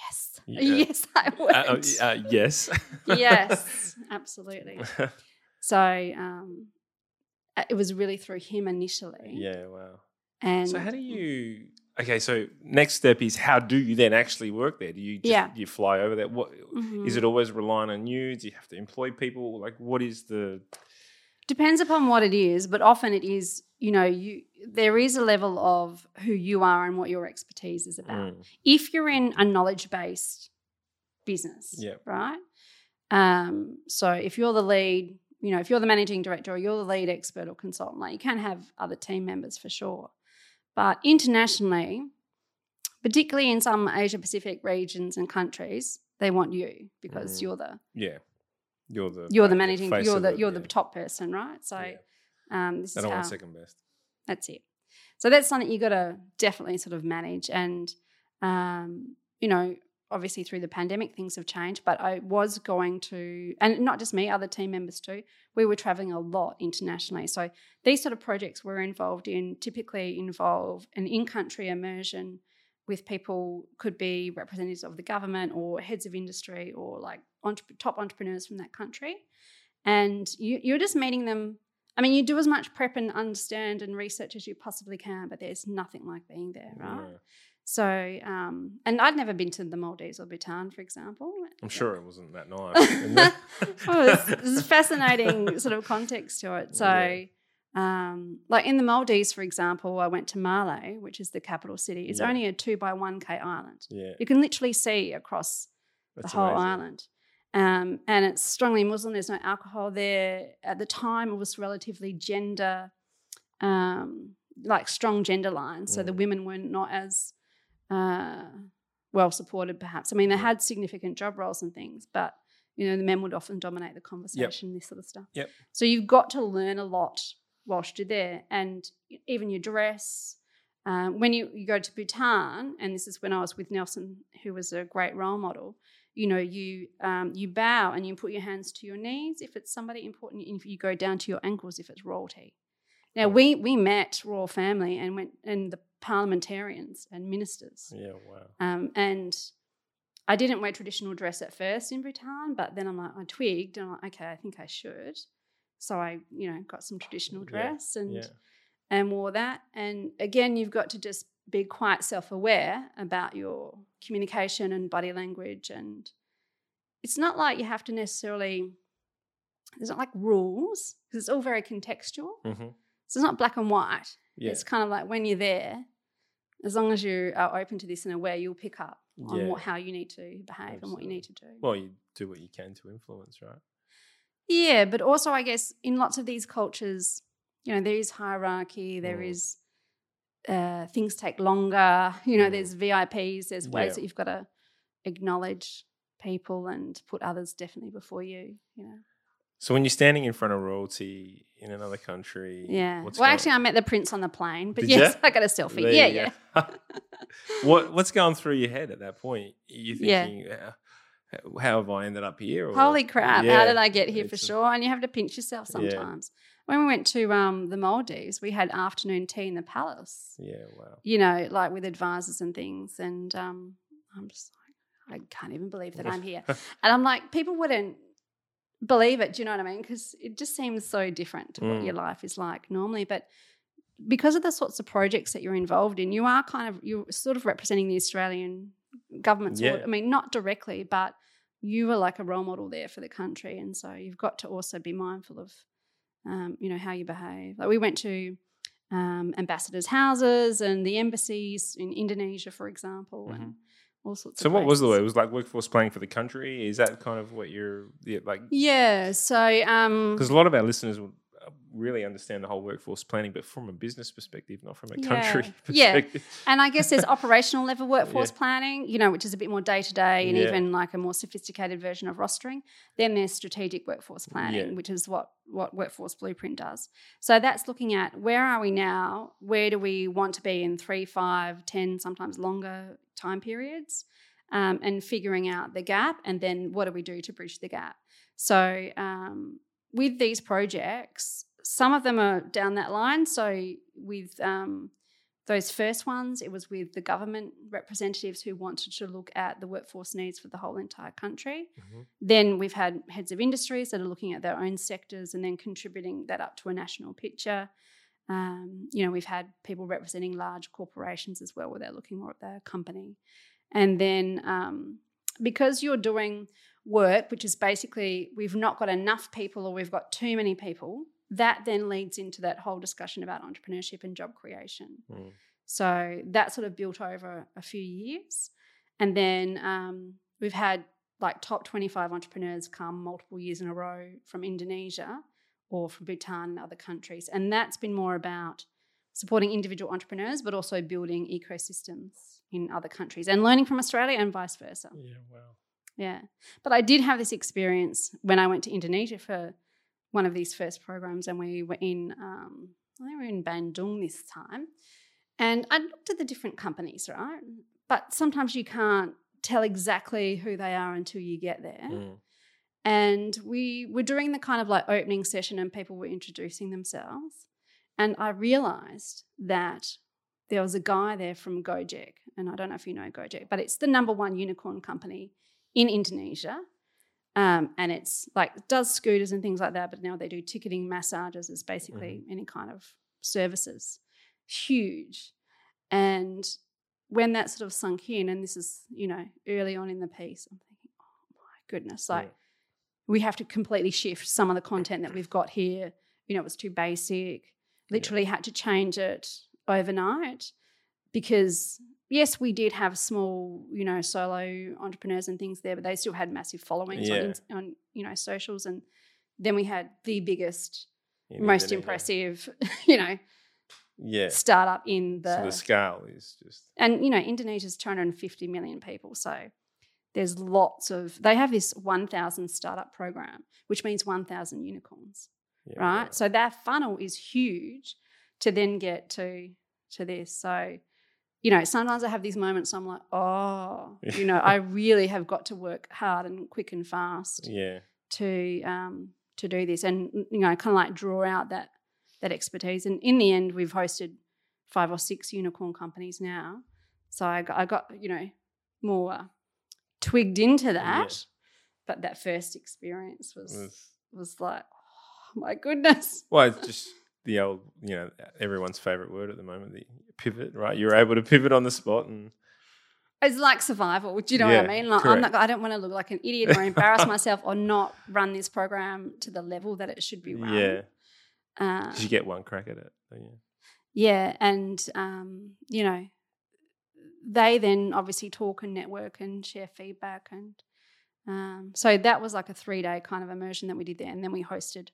yes, Yeah. yes, I would. Uh, uh, uh, yes. yes, absolutely. So um, uh, it was really through him initially. yeah. Wow. And So how do you? Okay, so next step is how do you then actually work there? Do you just, Yeah. you fly over there? What is Mhm. it always relying on you? Do you have to employ people? Like, what is the? Depends upon what it is, but often it is, you know, you there is a level of who you are and what your expertise is about. Mm, If you're in a knowledge based business, Yeah. right? Um, so if you're the lead, you know, if you're the managing director or you're the lead expert or consultant, like you can have other team members for sure. But internationally, particularly in some Asia Pacific regions and countries, they want you because Mm. you're the yeah, you're the you're the managing you're the it, you're yeah. the top person, right? So Yeah. um, this is don't how want second best. that's it. So that's something you got to definitely sort of manage. And, um, you know, obviously through the pandemic, things have changed, but I was going to, and not just me, other team members too, we were traveling a lot internationally. So these sort of projects we're involved in typically involve an in country immersion with people, could be representatives of the government or heads of industry or like entre- top entrepreneurs from that country. And you, you're just meeting them I mean, you do as much prep and understand and research as you possibly can, but there's nothing like being there, right? Yeah. So, um, and I'd never been to the Maldives or Bhutan, for example. I'm sure it wasn't that nice. isn't it? oh, there's, there's fascinating sort of context to it. So, um, like in the Maldives, for example, I went to Male, which is the capital city. It's Yeah. only a two by one k island. yeah, You can literally see across that's the whole amazing. island. Um, and it's strongly Muslim. There's no alcohol there. At the time, it was relatively gender, um, like strong gender lines. So the Mm. women were not as uh, well supported, perhaps. I mean, they Yeah. had significant job roles and things, but you know, the men would often dominate the conversation, this sort of stuff. Yep. So you've got to learn a lot whilst you're there, and even your dress. Um, when you, you go to Bhutan, and this is when I was with Nelson, who was a great role model, you know, you um, you bow and you put your hands to your knees if it's somebody important, and if you go down to your ankles if it's royalty. Now we we met royal family and went and the parliamentarians and ministers, Yeah, wow. um, and I didn't wear traditional dress at first in Bhutan, but then I'm like I twigged and I'm like okay I think I should, so I you know got some traditional Yeah, dress and Yeah, and wore that. And again, you've got to just be quite self aware about your communication and body language. And it's not like you have to necessarily, there's not like rules, because it's all very contextual. hmm So it's not black and white. yeah, It's kind of like when you're there, as long as you are open to this and aware, you'll pick up on Yeah. what, how you need to behave and what you need to do. Well, you do what you can to influence, right? Yeah, but also I guess in lots of these cultures, you know, there is hierarchy, there Mm. is uh, things take longer. You know, Mm. there's VIPs, there's ways Yeah. that you've got to acknowledge people and put others definitely before you. You know, So when you're standing in front of royalty in another country, yeah. well, going- actually, I met the prince on the plane, but Did yes, ya? I got a selfie. There yeah, yeah. what what's going through your head at that point? Are you thinking, "Uh, how have I ended up here? Or, Holy crap! Yeah, How did I get here for sure? And you have to pinch yourself Yeah. sometimes. When we went to um, the Maldives, we had afternoon tea in the palace. Yeah, wow. you know, like with advisors and things. And um, I'm just like, I can't even believe that I'm here. and I'm like, people wouldn't believe it. Do you know what I mean? Because it just seems so different to what Mm. your life is like normally. But because of the sorts of projects that you're involved in, you are kind of you're sort of representing the Australian government. Yeah. I mean, not directly, but you were like a role model there for the country, and so you've got to also be mindful of, um, you know, how you behave. Like we went to um, ambassadors' houses and the embassies in Indonesia, for example, and all sorts. So what was the way? It was like workforce planning for the country. Is that kind of what you're yeah, like? Yeah. So um, Because a lot of our listeners would, really understand the whole workforce planning, but from a business perspective, not from a Yeah. country Yeah. And I guess there's operational level workforce Yeah. planning, you know, which is a bit more day to day and Yeah. even like a more sophisticated version of rostering. Then there's strategic workforce planning, which is what what Workforce Blueprint does. So that's looking at where are we now? Where do we want to be in three, five, ten, sometimes longer time periods? Um, and figuring out the gap, and then what do we do to bridge the gap? So um, with these projects, some of them are down that line. So with um, those first ones, it was with the government representatives who wanted to look at the workforce needs for the whole entire country. Mhm. Then we've had heads of industries that are looking at their own sectors and then contributing that up to a national picture. Um, you know, we've had people representing large corporations as well, where they're looking more at their company. And then um, because you're doing work, which is basically we've not got enough people or we've got too many people, that then leads into that whole discussion about entrepreneurship and job creation. Mm. So that sort of built over a few years. And then um, we've had like top 25 entrepreneurs come multiple years in a row from Indonesia or from Bhutan and other countries. And that's been more about supporting individual entrepreneurs, but also building ecosystems in other countries and learning from Australia and vice versa. Yeah, wow. Yeah. But I did have this experience when I went to Indonesia for one of these first programs, and we were in, um, I think we were in Bandung this time. And I looked at the different companies, right? But sometimes you can't tell exactly who they are until you get there. Mm. And we were doing the kind of like opening session, and people were introducing themselves. And I realized that there was a guy there from Gojek, and I don't know if you know Gojek, but it's the number one unicorn company in Indonesia. Um, and it's like does scooters and things like that, but now they do ticketing, massages, is basically any kind of services. Huge. And when that sort of sunk in, and this is, you know, early on in the piece, I'm thinking, oh my goodness, like Yeah. We have to completely shift some of the content that we've got here. You know, it was too basic. Literally had to change it overnight because yes, we did have small, you know, solo entrepreneurs and things there, but they still had massive followings Yeah. on, on, you know, socials. And then we had the biggest, most impressive, you know, Yeah. startup in the, so the scale is just and you know, Indonesia's 250 million people, so there's lots of. They have this 1,000 startup program, which means 1,000 unicorns, yeah, right? So that funnel is huge to then get to to this. So, you know, sometimes I have these moments. I'm like, oh, you know, I really have got to work hard and quick and fast Yeah. to um, to do this, and you know, kind of like draw out that that expertise. And in the end, we've hosted five or six unicorn companies now, so I got, I got you know more twigged into that. But that first experience was Was- was like, oh my goodness. Well, it's just the old, you know, everyone's favorite word at the moment, the pivot, right? You're able to pivot on the spot and It's like survival. Do you know what I mean? Like I'm not, I don't want to look like an idiot or embarrass myself or not run this program to the level that it should be run. yeah, 'cause you get one crack at it. don't? Yeah, and um, you know, they then obviously talk and network and share feedback, and um, so that was like a three day kind of immersion that we did there, and then we hosted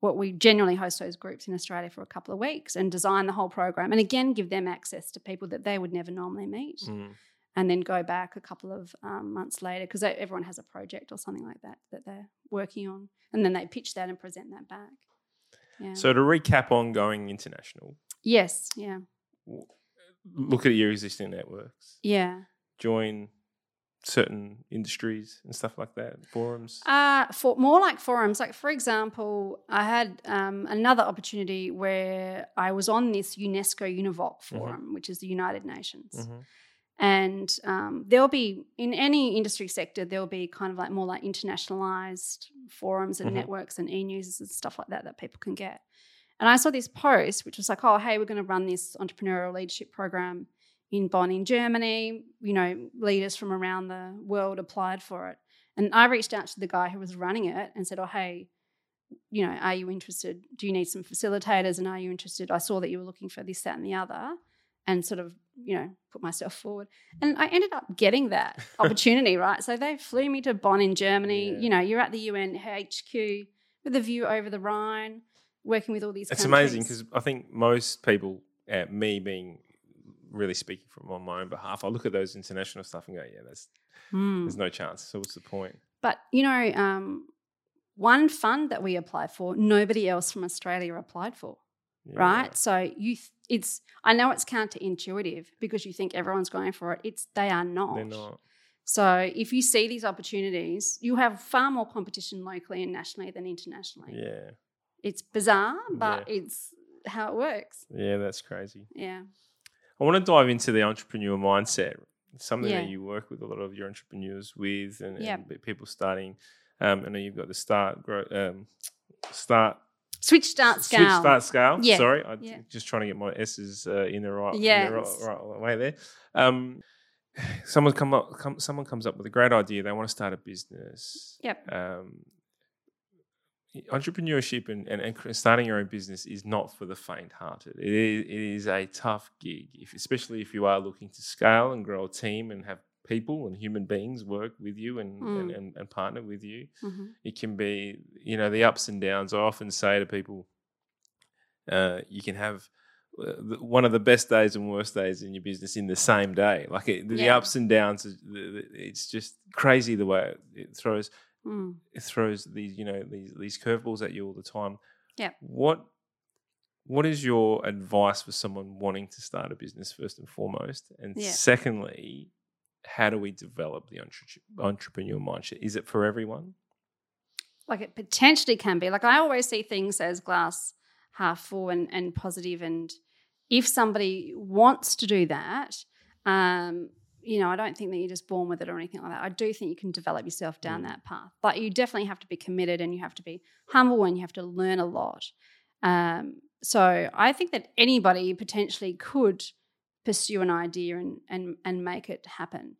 what we generally host those groups in Australia for a couple of weeks and design the whole program, and again give them access to people that they would never normally meet, Mm. and then go back a couple of um, months later because everyone has a project or something like that that they're working on, and then they pitch that and present that back. Yeah. So to recap on going international, yes, yeah, look at your existing networks, yeah. join certain industries and stuff like that, forums. Uh, for more like forums. Like for example, I had um, another opportunity where I was on this UNESCO UNEVOC forum, which is the United Nations, Mhm. and um, there'll be in any industry sector there'll be kind of like more like internationalized forums and Mhm. networks and e-news and stuff like that that people can get. And I saw this post which was like, "Oh, hey, we're going to run this entrepreneurial leadership program in Bonn in Germany. You know, leaders from around the world applied for it." And I reached out to the guy who was running it and said, "Oh, hey, you know, are you interested? Do you need some facilitators? And are you interested? I saw that you were looking for this, that, and the other." And sort of, you know, put myself forward. And I ended up getting that opportunity, right? So they flew me to Bonn in Germany. Yeah. You know, you're at the UN HQ with a view over the Rhine. Working with all these. It's countries. amazing because I think most people, uh, me being really speaking from on my own behalf, I look at those international stuff and go, yeah, there's Mm. there's no chance. So what's the point? But you know, um, one fund that we applied for, nobody else from Australia applied for. Yeah. right? So you, th- it's I know it's counterintuitive because you think everyone's going for it. It's they are not. They're not. So if you see these opportunities, you have far more competition locally and nationally than internationally. Yeah. It's bizarre, but it's how it works. Yeah, that's crazy. Yeah. I want to dive into the entrepreneur mindset. Something Yeah. that you work with a lot of your entrepreneurs with, and, Yeah. and people starting. Um, I know you've got the start, grow, um, start, Switch start scale. switch, start scale. Yeah. Sorry, I'm Yeah. just trying to get my S's uh, in the right, in the right, right way there. Um, someone come up, come, someone comes up with a great idea. They want to start a business. Yep. Um, entrepreneurship and, and, and starting your own business is not for the faint-hearted. It is, it is a tough gig, if, especially if you are looking to scale and grow a team and have people and human beings work with you and, and, Mm. and, and partner with you. Mhm. It can be, you know, the ups and downs. I often say to people, uh, you can have uh, one of the best days and worst days in your business in the same day. Like it, the Yeah. ups and downs, is- the- the- it's just crazy the way it throws Mm. it throws these you know these these curveballs at you all the time. Yeah. What what is your advice for someone wanting to start a business first and foremost, and Yeah. secondly, how do we develop the entre- entrepreneur mindset? Is it for everyone? Like it potentially can be. Like I always see things as glass half full and, and positive and if somebody wants to do that, um, you know, I don't think that you're just born with it or anything like that. I do think you can develop yourself down Mm. that path, but you definitely have to be committed and you have to be humble and you have to learn a lot. Um, so I think that anybody potentially could pursue an idea and and and make it happen,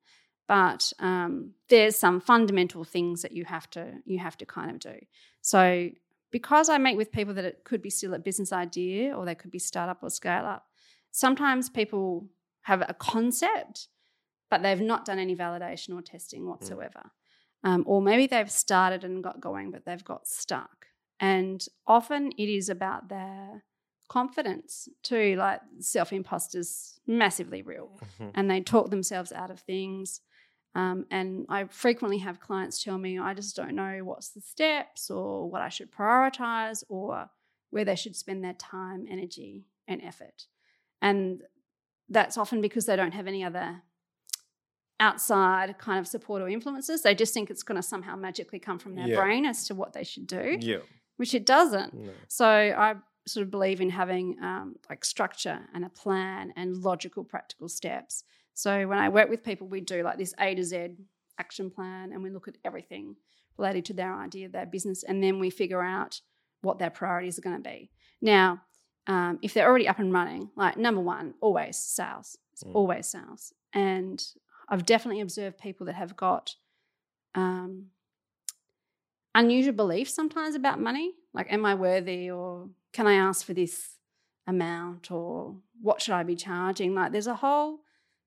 but um, there's some fundamental things that you have to you have to kind of do. So because I meet with people that it could be still a business idea or they could be startup or scale up, sometimes people have a concept, but they've not done any validation or testing whatsoever. Um, or maybe they've started and got going, but they've got stuck. And often it is about their confidence too. Like self imposters, massively real Mhm. and they talk themselves out of things. Um, and I frequently have clients tell me, I just don't know what's the steps or what I should prioritize or where they should spend their time, energy, and effort. And that's often because they don't have any other outside kind of support or influences. They just think it's going to somehow magically come from their Yeah. brain as to what they should do, Yeah. which it doesn't. No. So I sort of believe in having um, like structure and a plan and logical, practical steps. So when I work with people, we do like this A to Z action plan, and we look at everything related to their idea, their business, and then we figure out what their priorities are going to be. Now, um, if they're already up and running, like number one, always sales. It's Mm. always sales, and I've definitely observed people that have got um, unusual beliefs sometimes about money. Like, am I worthy, or can I ask for this amount, or what should I be charging? Like, there's a whole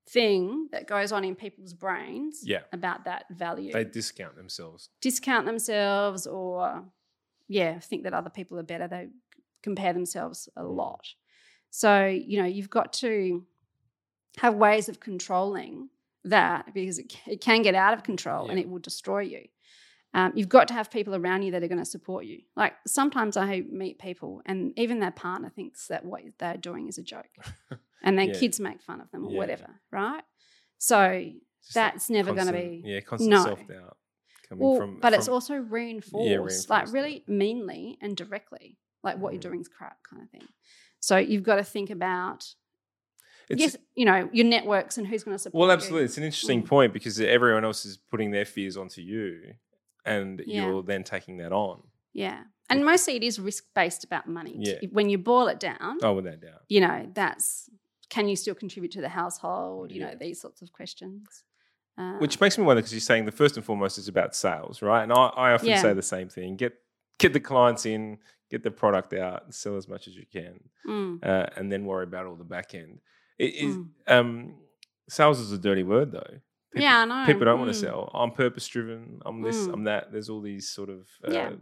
thing that goes on in people's brains Yeah. about that value. They discount themselves. Discount themselves, or yeah, think that other people are better. They compare themselves a lot. So, you know, you've got to have ways of controlling that because it, it can get out of control and it will destroy you. Um, you've got to have people around you that are going to support you. Like sometimes I meet people and even their partner thinks that what they're doing is a joke and their Yeah. kids make fun of them or Yeah. whatever, right? So Just that that's never going to be yeah constant no. self doubt coming well, from. but it's from- also reinforced, like reinforced, really meanly and directly, like what Mm. you're doing is crap, kind of thing. So you've got to think about, it's, yes, you know, your networks and who's going to support. You. Well, you. absolutely. It's an interesting Mm. point because everyone else is putting their fears onto you, and Yeah. you're then taking that on. Yeah, and mostly it is risk based about money. Yeah. When you boil it down, Oh, without doubt. you know, that's can you still contribute to the household? You Yeah. know, these sorts of questions. Uh, Which makes me wonder because you're saying the first and foremost is about sales, right? And I, I often Yeah. say the same thing: get get the clients in, get the product out, sell as much as you can, mm, uh, and then worry about all the back end. It is Mm. um, sales is a dirty word though. People, yeah, I know. people don't want to Mm. sell. I'm purpose driven. I'm this. Mm. I'm that. There's all these sort of uh, Yeah.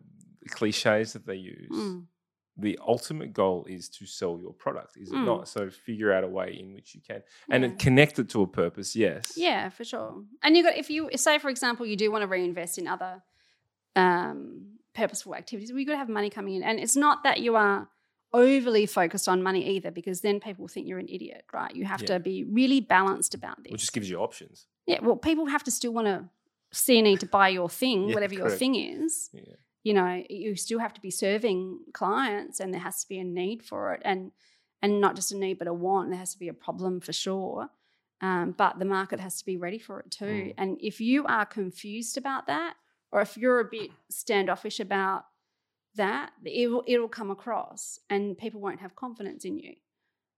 cliches that they use. Mm. the ultimate goal is to sell your product, is it Mm. not? So figure out a way in which you can and Yeah. it connect it to a purpose. Yes. Yeah, for sure. And you got if you say, for example, you do want to reinvest in other um, purposeful activities, well, you got to have money coming in, and it's not that you are overly focused on money either, because then people think you're an idiot, right? You have Yeah. to be really balanced about this. Which just gives you options. yeah, well, people have to still want to see a need to buy your thing, Yeah, whatever your thing is. Yeah. You know, you still have to be serving clients, and there has to be a need for it, and and not just a need, but a want. There has to be a problem for sure. Um, but the market has to be ready for it too. Mm. And if you are confused about that, or if you're a bit standoffish about that, it will, it'll come across, and people won't have confidence in you,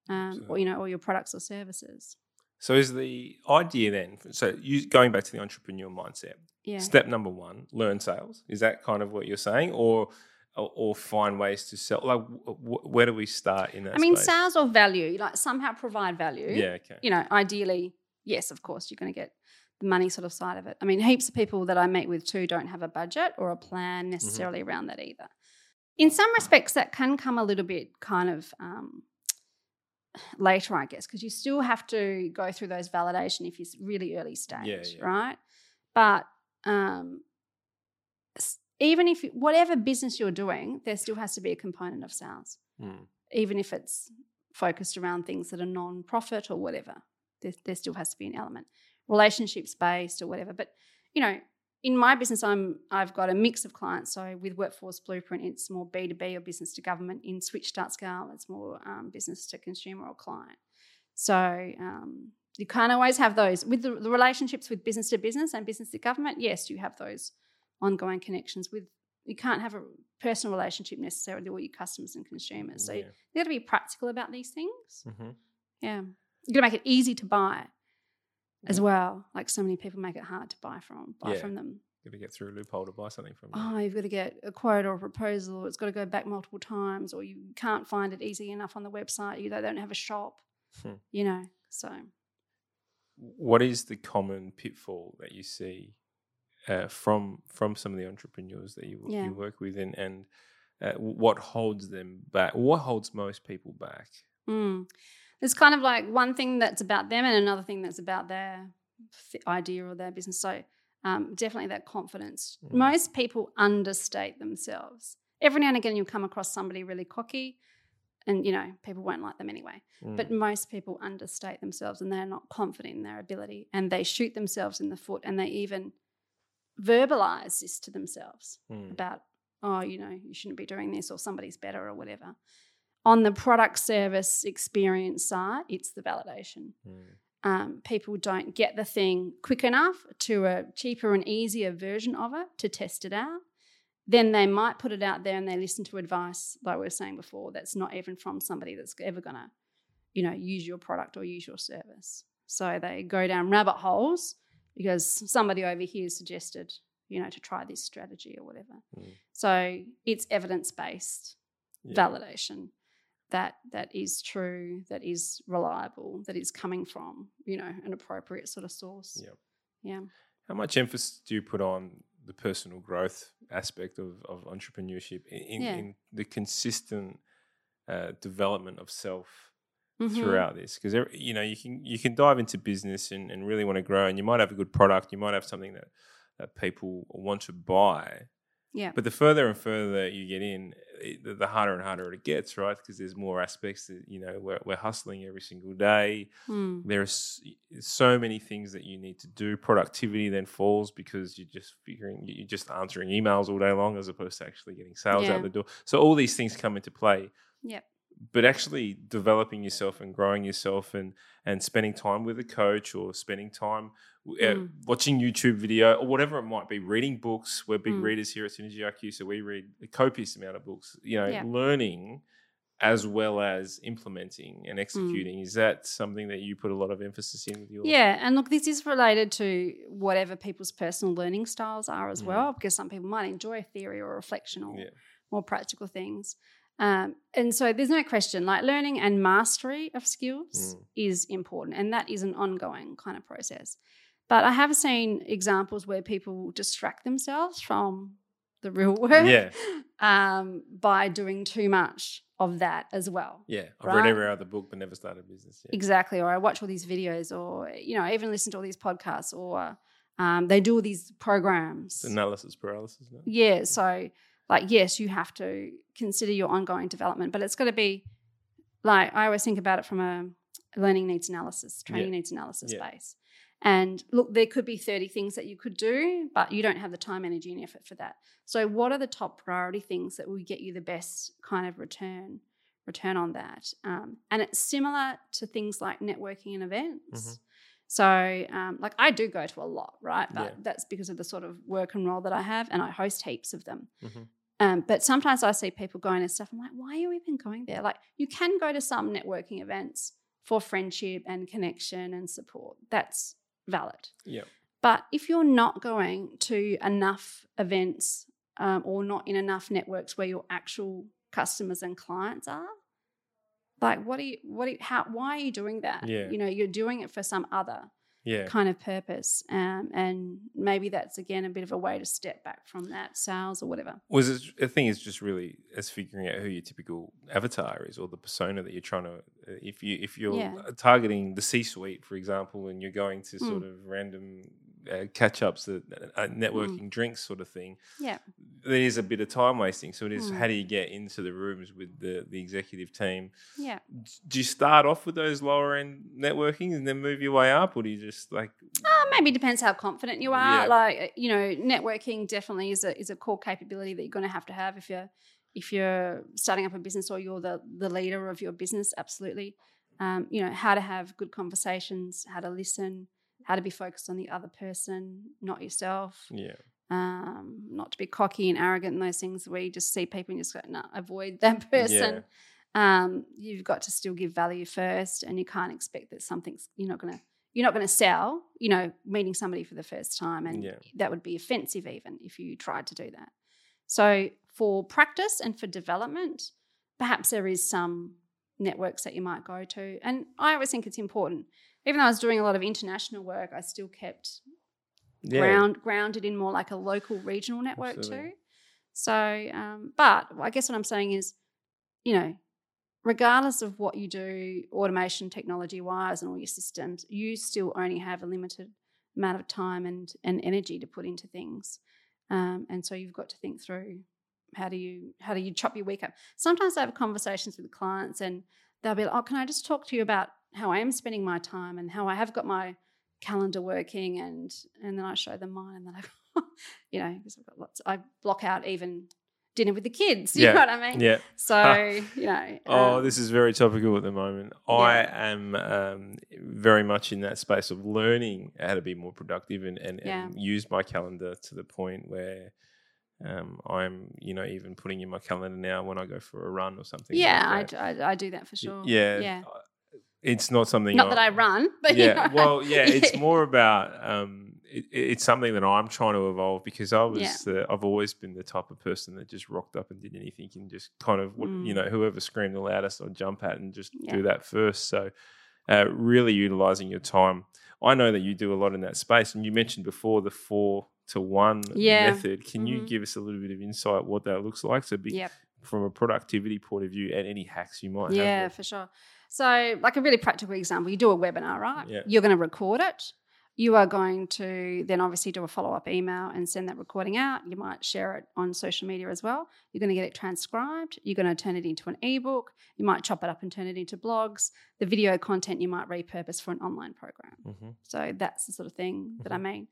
um, or you know, or your products or services. So is the idea then? So you going back to the entrepreneur mindset. Yeah. Step number one: learn sales. Is that kind of what you're saying, or or, find ways to sell? Like, where do we start in that? I mean, space? sales or value, like somehow provide value. Yeah. Okay. You know, ideally, yes, of course, you're going to get the money sort of side of it. I mean, heaps of people that I meet with too don't have a budget or a plan necessarily around that either. In some respects, that can come a little bit kind of um, later, I guess, because you still have to go through those validation if you're really early stage, yeah. right? But um, even if whatever business you're doing, there still has to be a component of sales Mm. even if it's focused around things that are non-profit or whatever there, there still has to be an element relationships based or whatever but you know in my business i'm i've got a mix of clients so with workforce blueprint it's more b2b or business to government in switch start scale it's more um, business to consumer or client so um, you can't always have those with the, the relationships with business to business and business to government yes you have those ongoing connections with you can't have a personal relationship necessarily with your customers and consumers so Yeah. you got to be practical about these things. Mhm. Yeah. You got to make it easy to buy as well. Like so many people make it hard to buy from buy Yeah. from them. You've Got to get through a loophole to buy something from. you. Oh, you've got to get a quote or a proposal. Or it's got to go back multiple times, or you can't find it easy enough on the website. You they don't have a shop. Hmm. You know, so what is the common pitfall that you see uh, from from some of the entrepreneurs that you, Yeah. you work with, and and uh, what holds them back? What holds most people back? Mm. There's kind of like one thing that's about them and another thing that's about their th- idea or their business. So um, definitely that confidence. Mm. Most people understate themselves. Every now and again, you'll come across somebody really cocky, and you know people won't like them anyway. Mm. But most people understate themselves and they're not confident in their ability, and they shoot themselves in the foot, and they even verbalize this to themselves Mm. about, oh, you know, you shouldn't be doing this or somebody's better or whatever. On the product service experience side, it's the validation. Mm. Um, people don't get the thing quick enough to a cheaper and easier version of it to test it out. Then they might put it out there and they listen to advice, like we were saying before, that's not even from somebody that's ever going to, you know, use your product or use your service. So they go down rabbit holes because somebody over here suggested, you know, to try this strategy or whatever. Mm. So it's evidence based Yeah. validation that that is true, that is reliable, that is coming from you know an appropriate sort of source. Yep. Yeah. How much emphasis do you put on the personal growth aspect of, of entrepreneurship in, Yeah. in the consistent uh, development of self Mhm. throughout this? Because you know you can you can dive into business and, and really want to grow, and you might have a good product, you might have something that that people want to buy, Yeah. but the further and further you get in, it, the- harder and harder it gets, right? Because there's more aspects that you know we're, we're hustling every single day. Mm. are so many things that you need to do. Productivity then falls because you're just figuring you're just answering emails all day long as opposed to actually getting sales Yeah. out the door. So all these things come into play. Yep. But actually developing yourself and growing yourself and and spending time with a coach or spending time uh, Mm. watching YouTube video or whatever it might be, reading books. We're big Mm. readers here at Synergy IQ, so we read a copious amount of books. You know, Yeah. learning as well as implementing Mm. and executing. Is that something that you put a lot of emphasis in with your? Yeah, and look, this is related to whatever people's personal learning styles are as Mm. well, because some people might enjoy theory or reflection or Yeah. more practical things. Um, and so there's no question, like learning and mastery of skills Mm. is important, and that is an ongoing kind of process. But I have seen examples where people distract themselves from the real work. Yeah. Um, by doing too much of that as well. Yeah. I've Right. read every other book but never started a business. Yeah. Exactly. Or I watch all these videos, or you know, I even listen to all these podcasts, or um, they do all these programs. It's analysis paralysis. No? Yeah. So, like, yes, you have to consider your ongoing development, but it's got to be like I always think about it from a learning needs analysis, training needs analysis Yeah. base. And look, there could be 30 things that you could do, but you don't have the time, energy, and effort for that. So, what are the top priority things that will get you the best kind of return? return on that um, and it's similar to things like networking and events Mhm. so um, like i do go to a lot right but Yeah. that's because of the sort of work and role that i have and i host heaps of them Mhm. um, but sometimes i see people going to stuff i'm like why are you even going there like you can go to some networking events for friendship and connection and support that's valid Yeah. but if you're not going to enough events um, or not in enough networks where your actual customers and clients are, like what are you, what are you, how, why are you doing that? Yeah. You know, you're doing it for some other Yeah. kind of purpose. Um, and maybe that's again a bit of a way to step back from that sales or whatever. Was it, the thing is just really as figuring out who your typical avatar is or the persona that you're trying to. If you if you're Yeah. targeting the C-suite, for example, and you're going to Mm. sort of random uh, catch-ups, that uh, networking drinks sort of thing, Yeah. there is a bit of time wasting. So it is Mm. how do you get into the rooms with the the executive team? Yeah. Do you start off with those lower end networking and then move your way up, or do you just like Uh, maybe depends how confident you are. Yeah. Like uh, you know, networking definitely is a is a core capability that you're going to have to have if you're if you're starting up a business or you're the the leader of your business. Absolutely, um, you know how to have good conversations, how to listen, how to be focused on the other person, not yourself. yeah Um, not to be cocky and arrogant and those things where you just see people and you just go, no, avoid that person. Um, you've got to still give value first, and you can't expect that something's you're not gonna you're not gonna sell. You know, meeting somebody for the first time, and Yeah. that would be offensive even if you tried to do that. So for practice and for development, perhaps there is some networks that you might go to, and I always think it's important. Even though I was doing a lot of international work, I still kept yeah ground grounded in more like a local regional network Absolutely. too. So, um, but I guess what I'm saying is, you know, regardless of what you do, automation technology wise and all your systems, you still only have a limited amount of time and and energy to put into things, um, and so you've got to think through how do you how do you chop your week up. Sometimes I have conversations with clients and they'll be like, "Oh, can I just talk to you about how I am spending my time and how I have got my calendar working and and then I show them mine and then I you know because I've got lots I block out even dinner with the kids you Yeah. know what I mean yeah so you know Oh, um, this is very topical at the moment. I am um, very much in that space of learning how to be more productive and, and, Yeah. and use my calendar to the point where um, I'm, you know, even putting in my calendar now when I go for a run or something. yeah I, like d- I- I do that for sure Yeah. yeah It's not something. not that I run but you yeah. know, Well, yeah. It's more about. Um, it, it's something that I'm trying to evolve because I was. Yeah. Uh, I've always been the type of person that just rocked up and did anything and just kind of, what you Mm. know, whoever screamed the loudest, I'd jump at and just Yeah. do that first. So, uh, really utilizing your time. I know that you do a lot in that space, and you mentioned before the four to one Yeah. method. Can you Mhm. give us a little bit of insight what that looks like? So, be, Yep. from a productivity point of view, and any hacks you might have. yeah for sure so like a really practical example you do a webinar right Yeah. you're going to record it you are going to then obviously do a follow-up email and send that recording out you might share it on social media as well you're going to get it transcribed you're going to turn it into an ebook you might chop it up and turn it into blogs the video content you might repurpose for an online program Mhm. so that's the sort of thing that i Mhm. mean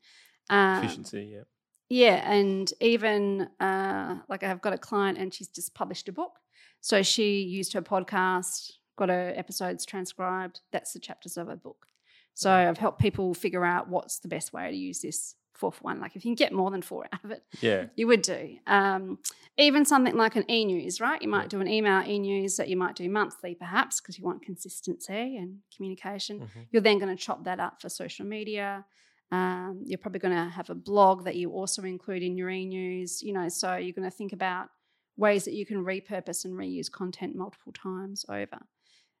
um, Efficiency. Yeah. yeah, and even uh, like I've got a client and she's just published a book. So she used her podcast, got her episodes transcribed. That's the chapters of her book. So I've helped people figure out what's the best way to use this four for one. Like if you can get more than four out of it, Yeah. you would do. Um, even something like an e-news, right? You might Yeah. do an email e-news that you might do monthly, perhaps, because you want consistency and communication. Mhm. You're then going to chop that up for social media. Um, you're probably going to have a blog that you also include in your e-news. You know, so you're going to think about ways that you can repurpose and reuse content multiple times over.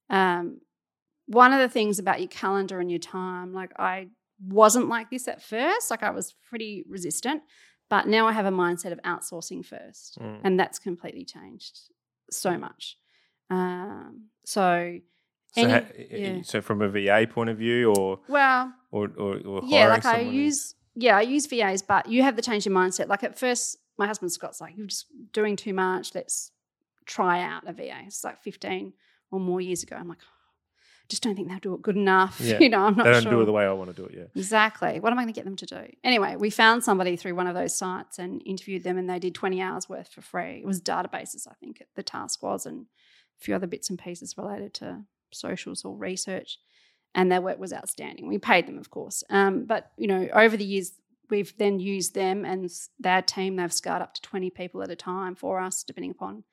Um, one of the things about your calendar and your time, like I wasn't like this at first, like I was pretty resistant, But now I have a mindset of outsourcing first, Mm. and that's completely changed so much. Um, so, So, any- ha- yeah. so from a VA point of view, or well, or or, or yeah, like I use yeah I use VAs, but you have to change your mindset. Like at first, my husband Scott's like, "You're just doing too much. Let's try out a VA." It's like 15 or more years ago. I'm like, just don't think they'll do it good enough. Yeah. you know, I'm not they don't sure. do it the way I want to do it. Yeah. Exactly. What am I going to get them to do? Anyway, we found somebody through one of those sites and interviewed them, and they did 20 hours worth for free. It was databases, I think, the task was, and a few other bits and pieces related to socials or research. And their work was outstanding. We paid them, of course. Um, but, you know, over the years, we've then used them and their team, they've scaled up to 20 people at a time for us, depending upon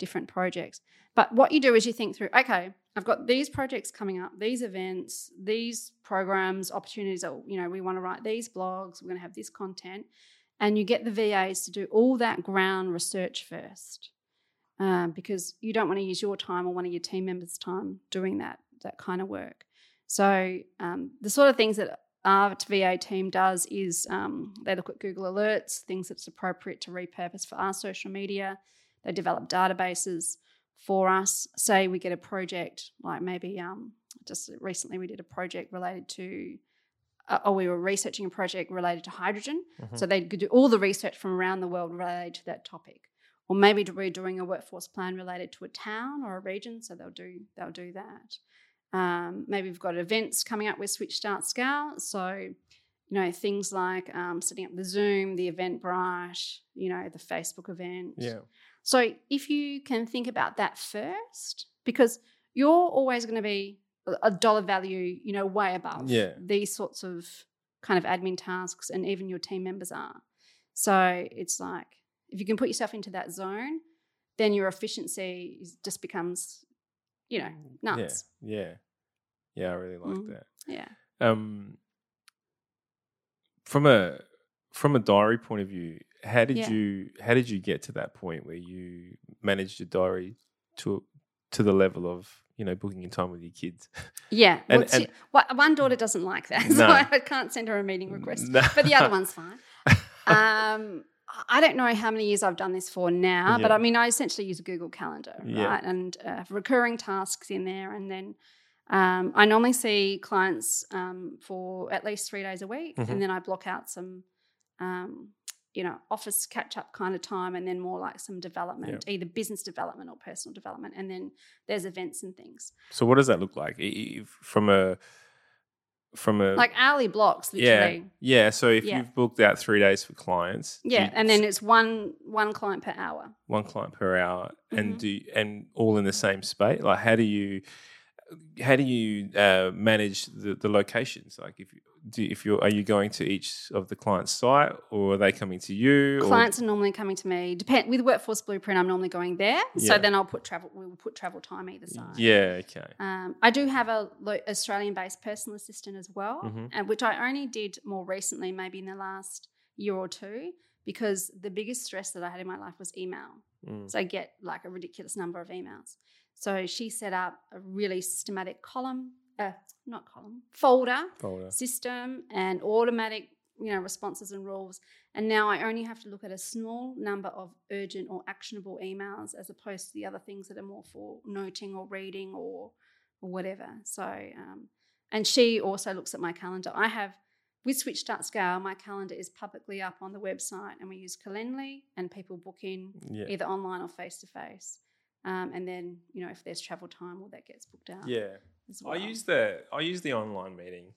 different projects. But what you do is you think through, okay, I've got these projects coming up, these events, these programs, opportunities that, you know, we want to write these blogs, we're going to have this content. And you get the VAs to do all that ground research first. Um, because you don't want to use your time or one of your team members' time doing that that kind of work. So um, the sort of things that our VA team does is um, they look at Google Alerts, things that's appropriate to repurpose for our social media. They develop databases for us. Say we get a project, like maybe um, just recently we did a project related to, uh, or we were researching a project related to hydrogen. Mhm. So they could do all the research from around the world related to that topic. Or maybe we're doing a workforce plan related to a town or a region, so they'll do they'll do that. Um, maybe we've got events coming up with Switch Start Scale, so you know things like um, setting up the Zoom, the Eventbrite, you know the Facebook event. Yeah. So if you can think about that first, because you're always going to be a- dollar value, you know, way above Yeah. these sorts of kind of admin tasks, and even your team members are. So it's like if you can put yourself into that zone, then your efficiency just becomes, you know, nuts. Yeah. Yeah. Yeah. I really like Mm. that. Yeah. Um, from a from a diary point of view, how did Yeah. you how did you get to that point where you managed your diary to to the level of you know booking in time with your kids? Yeah. And- well, and- one- one daughter doesn't like that, so I can't send her a meeting request. No. But the other one's fine. um, I don't know how many years I've done this for now, but I mean, I essentially use a Google Calendar, Yeah. right? And uh, recurring tasks in there. And then um, I normally see clients um, for at least three days a week. Mhm. And then I block out some, um, you know, office catch up kind of time and then more like some development, either business development or personal development. And then there's events and things. So what does that look like from a from a Like hourly blocks, yeah literally. yeah? So if Yeah. you've booked out three days for clients, Yeah, you- and then it's one one client per hour. one client per hour, and Mhm. do and all in the same space. Like how do you how do you uh, manage the, the locations? Like if you, do, if you're are you going to each of the client's site, or are they coming to you? or- Clients are normally coming to me. Depend with Workforce Blueprint, I'm normally going there. So then I'll put travel. We will put travel time either side. Yeah. Okay. Um, I do have a lo- Australian-based personal assistant as well, Mhm. and which I only did more recently, maybe in the last year or two, because the biggest stress that I had in my life was email. Mm. So I get like a ridiculous number of emails. So she set up a really systematic column, uh, not column, folder Folder. system and automatic, you know, responses and rules. And now I only have to look at a small number of urgent or actionable emails as opposed to the other things that are more for noting or reading or or whatever. So, um, and she also looks at my calendar. I have with Switch Start Scale, my calendar is publicly up on the website, and we use Calendly, and people book in Yeah. either online or face to face. And then, you know, if there's travel time, well, that gets booked out. Yeah. as I use the I use the online meeting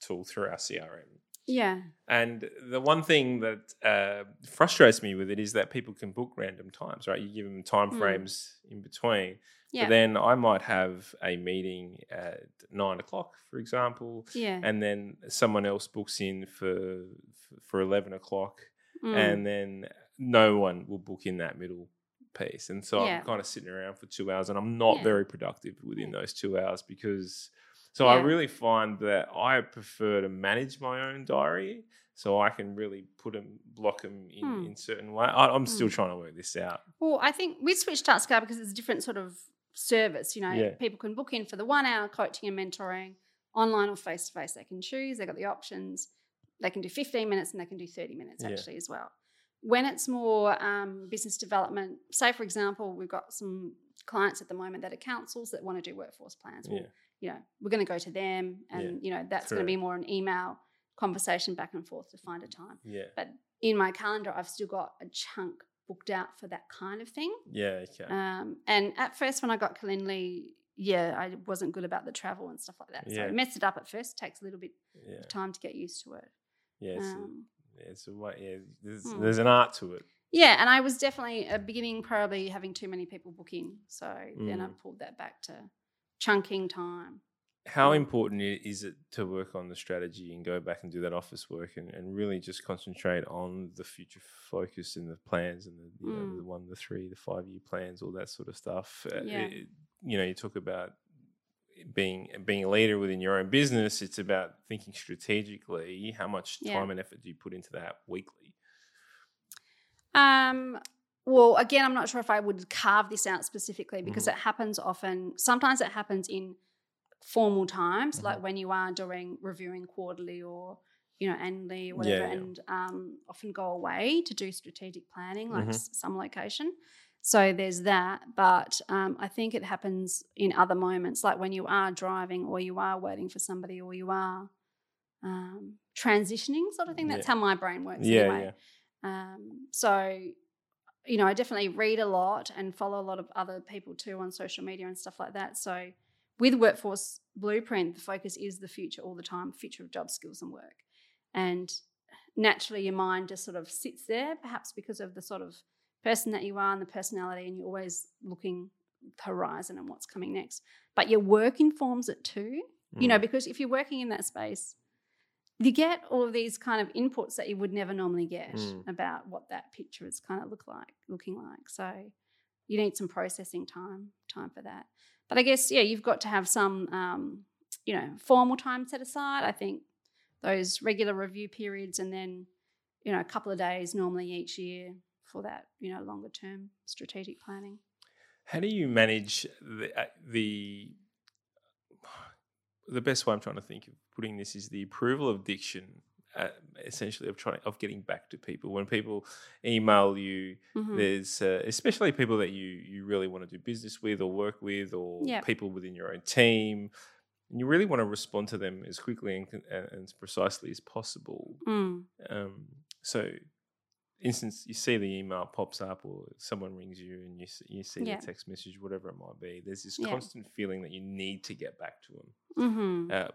tool through our CRM. yeah, And the one thing that uh, frustrates me with it is that people can book random times, right? You give them time Mm. frames in between. yeah, But then I might have a meeting at nine o'clock, for example, yeah. and then someone else books in for for eleven o'clock, Mm. and then no one will book in that middle piece. And so Yeah. I'm kind of sitting around for two hours, and I'm not Yeah. very productive within those two hours because. So I really find that I prefer to manage my own diary, so I can really put them, block them in Hmm. in certain way. I, I'm still Hmm. trying to work this out. Well, I think we switched Scale because it's a different sort of service. You know, Yeah. people can book in for the one hour coaching and mentoring, online or face to face. They can choose. They got the options. They can do 15 minutes and they can do 30 minutes Yeah. actually as well. When it's more um, business development, say for example, we've got some clients at the moment that are councils that want to do workforce plans. Well, Yeah. you know, we're going to go to them, and you know that's going to be more an email conversation back and forth to find a time. Yeah. But in my calendar, I've still got a chunk booked out for that kind of thing. Yeah. Okay. Um, and at first, when I got Calendly, yeah, I wasn't good about the travel and stuff like that. So Yeah. I messed it up at first. Takes a little bit yeah. of time to get used to it. Yeah. Um, it's a way. Yeah. There's, Hmm. there's an art to it. yeah, and I was definitely at beginning probably having too many people book in. So then I Mm. pulled that back to chunking time. How Mm. important is it to work on the strategy and go back and do that office work and, and really just concentrate on the future focus and the plans and the, you know, Mm. the one, the three, the five year plans, all that sort of stuff. Uh, Yeah. it- you know, you talk about being being a leader within your own business. It's about thinking strategically. How much Yeah. time and effort do you put into that weekly? Um, well, again, I'm not sure if I would carve this out specifically because Mm-hmm. it happens often. Sometimes it happens in formal times, Mhm. like when you are doing reviewing quarterly or you know annually or whatever, Yeah, yeah. and um, often go away to do strategic planning, like Mhm. s- some location. So there's that, but um, I think it happens in other moments, like when you are driving or you are waiting for somebody or you are um, transitioning, sort of thing. That's Yeah. how my brain works. Yeah, anyway. Um, so, you know, I definitely read a lot and follow a lot of other people too on social media and stuff like that. So, with Workforce Blueprint, the focus is the future all the time, future of job skills and work. And naturally, your mind just sort of sits there, perhaps because of the sort of person that you are and the personality, and you're always looking the horizon and what's coming next. But your work informs it too you know Mm. because if you're working in that space you get all of these kind of inputs that you would never normally get Mm. about what that picture is kind of look like looking like so you need some processing time time for that but i guess yeah you've got to have some um, you know formal time set aside i think those regular review periods and then you know a couple of days normally each year for that you know longer term strategic planning How do you manage the uh, the the best way I'm trying to think of putting this is the approval of diction, uh, essentially of trying of getting back to people when people email you. Mhm. There's uh, especially people that you you really want to do business with or work with, or Yep. people within your own team. And you really want to respond to them as quickly and, and and as precisely as possible. Mm. Um, so, instance, you see the email pops up, or someone rings you, and you see, you see Yeah. the text message, whatever it might be. There's this Yeah. constant feeling that you need to get back to them, hmm uh,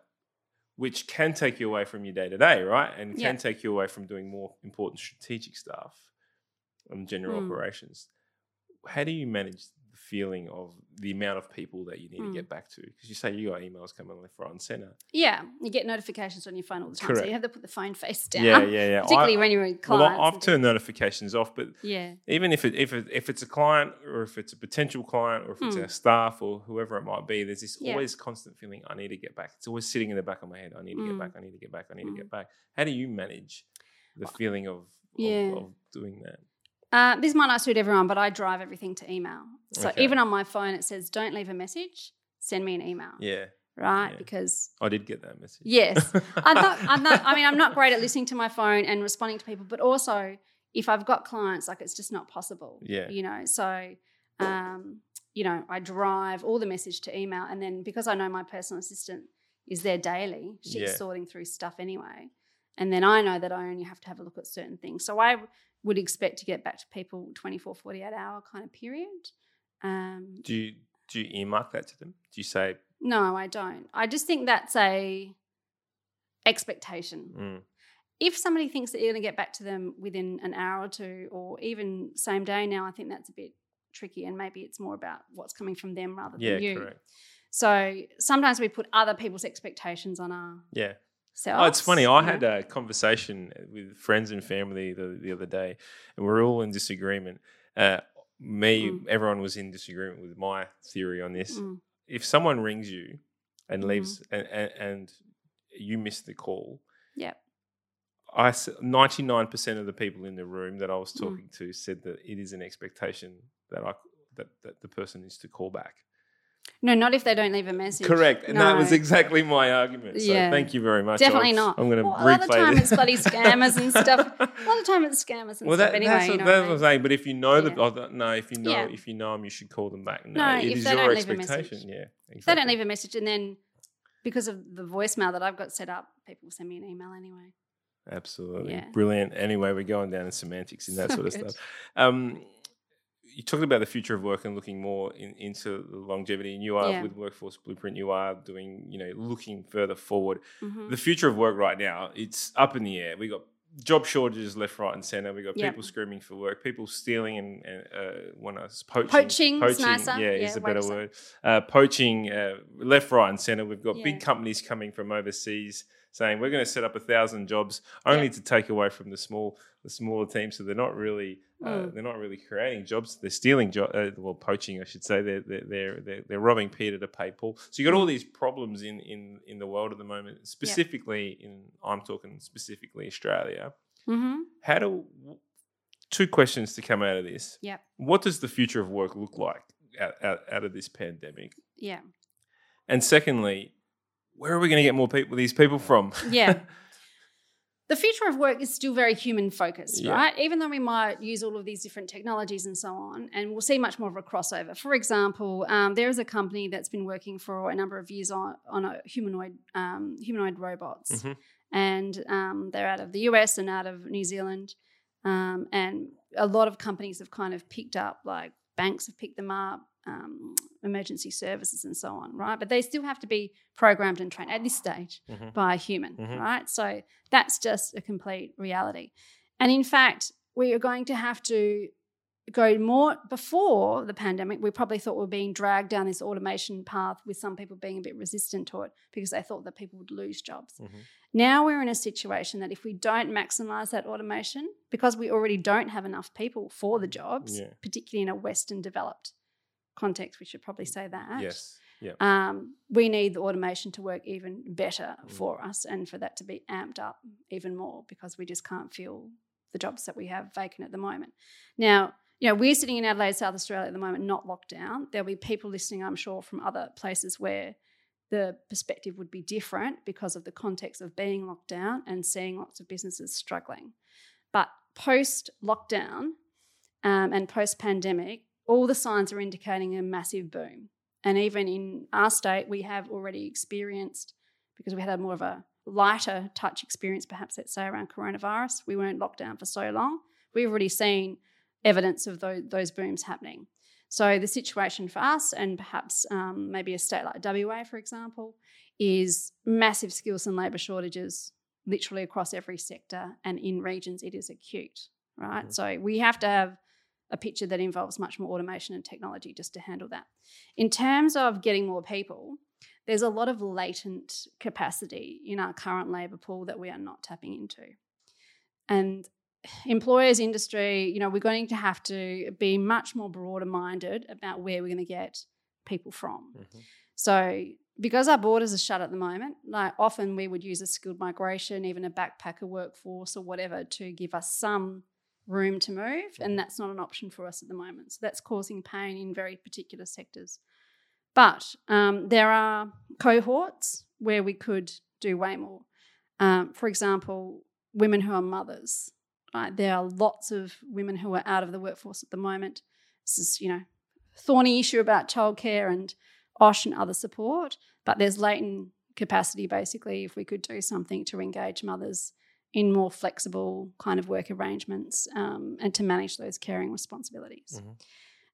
which can take you away from your day to day, right? And can Yeah. take you away from doing more important strategic stuff and general Mm. operations. How do you manage feeling of the amount of people that you need to Mm. get back to? Because you say you got emails coming left, right, and center. Yeah, you get notifications on your phone all the time, so you have to put the phone face down. Yeah, yeah, yeah. Particularly I- when you're Well, clients. I- I've turned notifications off, but Yeah, even if it, if it, if it's a client or if it's a potential client or if it's Hmm. our staff or whoever it might be, there's this Yeah. always constant feeling I need to get back. It's always sitting in the back of my head. I need to Mm. get back. I need to get back. I need Mm. to get back. How do you manage the feeling of, of, Yeah. of doing that? Uh, this might not suit everyone, but I drive everything to email. So Okay. even on my phone, it says, "Don't leave a message. Send me an email." Yeah, Right? yeah. Because I did get that message. Yes. I'm not, I'm not, I mean, I'm not great at listening to my phone and responding to people, but also if I've got clients, like it's just not possible. Yeah. You know, so, um, you know, I drive all the message to email. And then because I know my personal assistant is there daily, she's Yeah. sorting through stuff anyway. And then I know that I only have to have a look at certain things. So I would expect to get back to people 24, 48 hour kind of period. Um, Do you do you earmark that to them? Do you say, no, I don't. I just think that's a expectation mm, if somebody thinks that you're going to get back to them within an hour or two or even same day now i think that's a bit tricky and maybe it's more about what's coming from them rather than yeah, you correct, so sometimes we put other people's expectations on our yeah? Ourselves Oh, it's funny. I had a conversation with friends and family the, the other day, and we're all in disagreement. Uh, me, Mm. everyone was in disagreement with my theory on this. Mm, If someone rings you and Mhm. leaves, and, and, and you miss the call, yeah, I ninety nine percent of the people in the room that I was Mm. talking to said that it is an expectation that I that, that the person is to call back. No, not if they don't leave a message. Correct, and no. that was exactly my argument. So Yeah. thank you very much. Definitely I'm, not. I'm going to Well, a lot of replay time this. it's bloody scammers and stuff. A lot of time it's scammers and Well, stuff. that, anyway, that's, you what, know that's what I I'm mean? saying. But if you know Yeah. oh, no, if you know, Yeah. if you know them, you should call them back. No, No, it if is they your don't leave a expectation. Yeah, exactly. If they don't leave a message, and then because of the voicemail that I've got set up, people send me an email anyway. Absolutely. Yeah. Brilliant. Anyway, we're going down in semantics and that So sort of good. stuff. Um, you talked about the future of work and looking more in, into the longevity, and you are Yeah. with Workforce Blueprint. You are doing, you know, looking further forward. Mhm. The future of work right now, it's up in the air. We got job shortages left, right, and center. We got Yep. people screaming for work, people stealing and, and uh, when I was poaching. Poaching's nicer. yeah, Yeah, is a better word. Uh, poaching uh, left, right, and center. We've got Yeah. big companies coming from overseas saying we're going to set up a thousand jobs only Yep. to take away from the small, the smaller teams. So they're not really, uh, Mm. they're not really creating jobs. They're stealing jobs. Uh, well, poaching, I should say. They're they're they're they're, they're robbing Peter to pay Paul. So you got all these problems in in in the world at the moment. Specifically, in I'm talking specifically Australia. Mhm. How do two questions to come out of this? Yep. What does the future of work look like out, out, out of this pandemic? Yeah. And secondly, where are we going to get more people? These people from? Yeah. the future of work is still very human focused, Yeah. right? Even though we might use all of these different technologies and so on, and we'll see much more of a crossover. For example, um, there is a company that's been working for a number of years on, on a humanoid um, humanoid robots, Mhm. and um, they're out of the US and out of New Zealand, um, and a lot of companies have kind of picked up, like banks have picked them up. Um, emergency services and so on, right? But they still have to be programmed and trained at this stage Mhm. by a human, Mhm. right? So that's just a complete reality. And in fact, we are going to have to go more before the pandemic. We probably thought we were being dragged down this automation path with some people being a bit resistant to it because they thought that people would lose jobs. Mhm. Now we're in a situation that if we don't maximize that automation, because we already don't have enough people for the jobs, Yeah. particularly in a Western developed context, we should probably say that Yes. Yeah. um, we need the automation to work even better Mm. for us and for that to be amped up even more because we just can't fill the jobs that we have vacant at the moment. Now, you know, we're sitting in Adelaide, South Australia at the moment, not locked down. There'll be people listening, I'm sure, from other places where the perspective would be different because of the context of being locked down and seeing lots of businesses struggling. But post lockdown um, and post pandemic, all the signs are indicating a massive boom. And even in our state, we have already experienced, because we had a more of a lighter touch experience, perhaps let's say around coronavirus, we weren't locked down for so long. We've already seen evidence of those, those booms happening. So the situation for us, and perhaps um, maybe a state like WA, for example, is massive skills and labour shortages literally across every sector, and in regions it is acute, right? Mhm. So we have to have a picture that involves much more automation and technology just to handle that. In terms of getting more people, there's a lot of latent capacity in our current labour pool that we are not tapping into. And employers, industry, you know, we're going to have to be much more broader minded about where we're going to get people from. Mhm. So, because our borders are shut at the moment, like often we would use a skilled migration, even a backpacker workforce or whatever to give us some room to move. And that's not an option for us at the moment. So, that's causing pain in very particular sectors. But um, there are cohorts where we could do way more. Um, for example, women who are mothers. Right? There are lots of women who are out of the workforce at the moment. This is, you know, thorny issue about childcare and OSH and other support, but there's latent capacity basically if we could do something to engage mothers in more flexible kind of work arrangements um, and to manage those caring responsibilities. Mhm.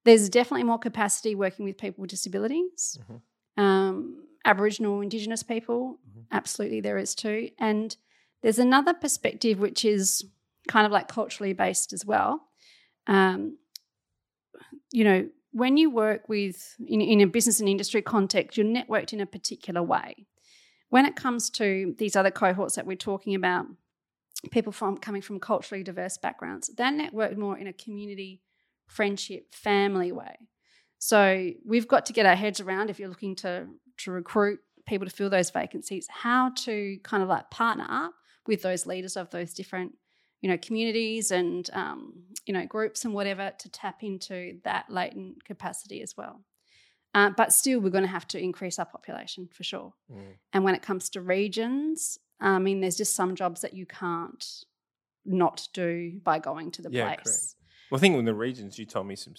There's definitely more capacity working with people with disabilities. Mhm. Um, Aboriginal, Indigenous people, Mhm. absolutely there is too. And there's another perspective which is kind of like culturally based as well. Um, you know, when you work with in, in a business and industry context, you're networked in a particular way. When it comes to these other cohorts that we're talking about, people from coming from culturally diverse backgrounds, they're networked more in a community, friendship, family way. So we've got to get our heads around if you're looking to to recruit people to fill those vacancies, how to kind of like partner up with those leaders of those different you know communities and um, you know groups and whatever to tap into that latent capacity as well Uh, but still, we're going to have to increase our population for sure. Mm. And when it comes to regions, I mean, there's just some jobs that you can't not do by going to the Yeah, place. correct. Well, I think in the regions, you told me some.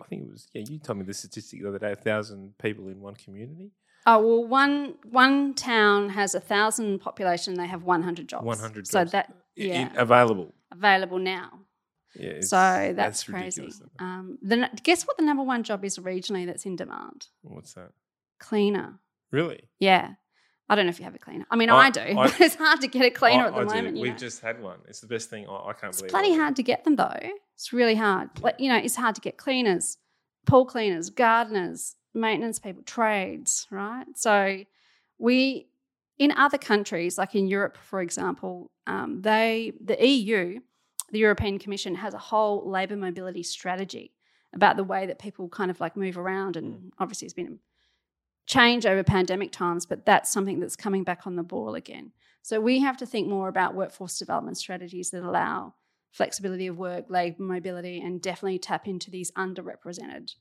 I think it was yeah. You told me the statistic the other day: a thousand people in one community. Oh well, one one town has a thousand population. They have one hundred jobs. One hundred. So that yeah. available. available now. Yeah. so that's, crazy. isn't it? Um, the, guess what the number one job is regionally that's in demand? What's that? Cleaner. Really? Yeah. I don't know if you have a cleaner. I mean, I- I, do, I- but it's hard to get a cleaner I- at the moment. We've know? just had one. It's the best thing. I, I can't It's believe. bloody it. hard to get them though. It's really hard. Like you know, it's hard to get cleaners, pool cleaners, gardeners, maintenance people, trades, right? So we in other countries, like in Europe, for example, um, they the EU, the European Commission, has a whole labour mobility strategy about the way that people kind of like move around, and obviously it's been change over pandemic times, but that's something that's coming back on the ball again. So we have to think more about workforce development strategies that allow flexibility of work, labour mobility, and definitely tap into these underrepresented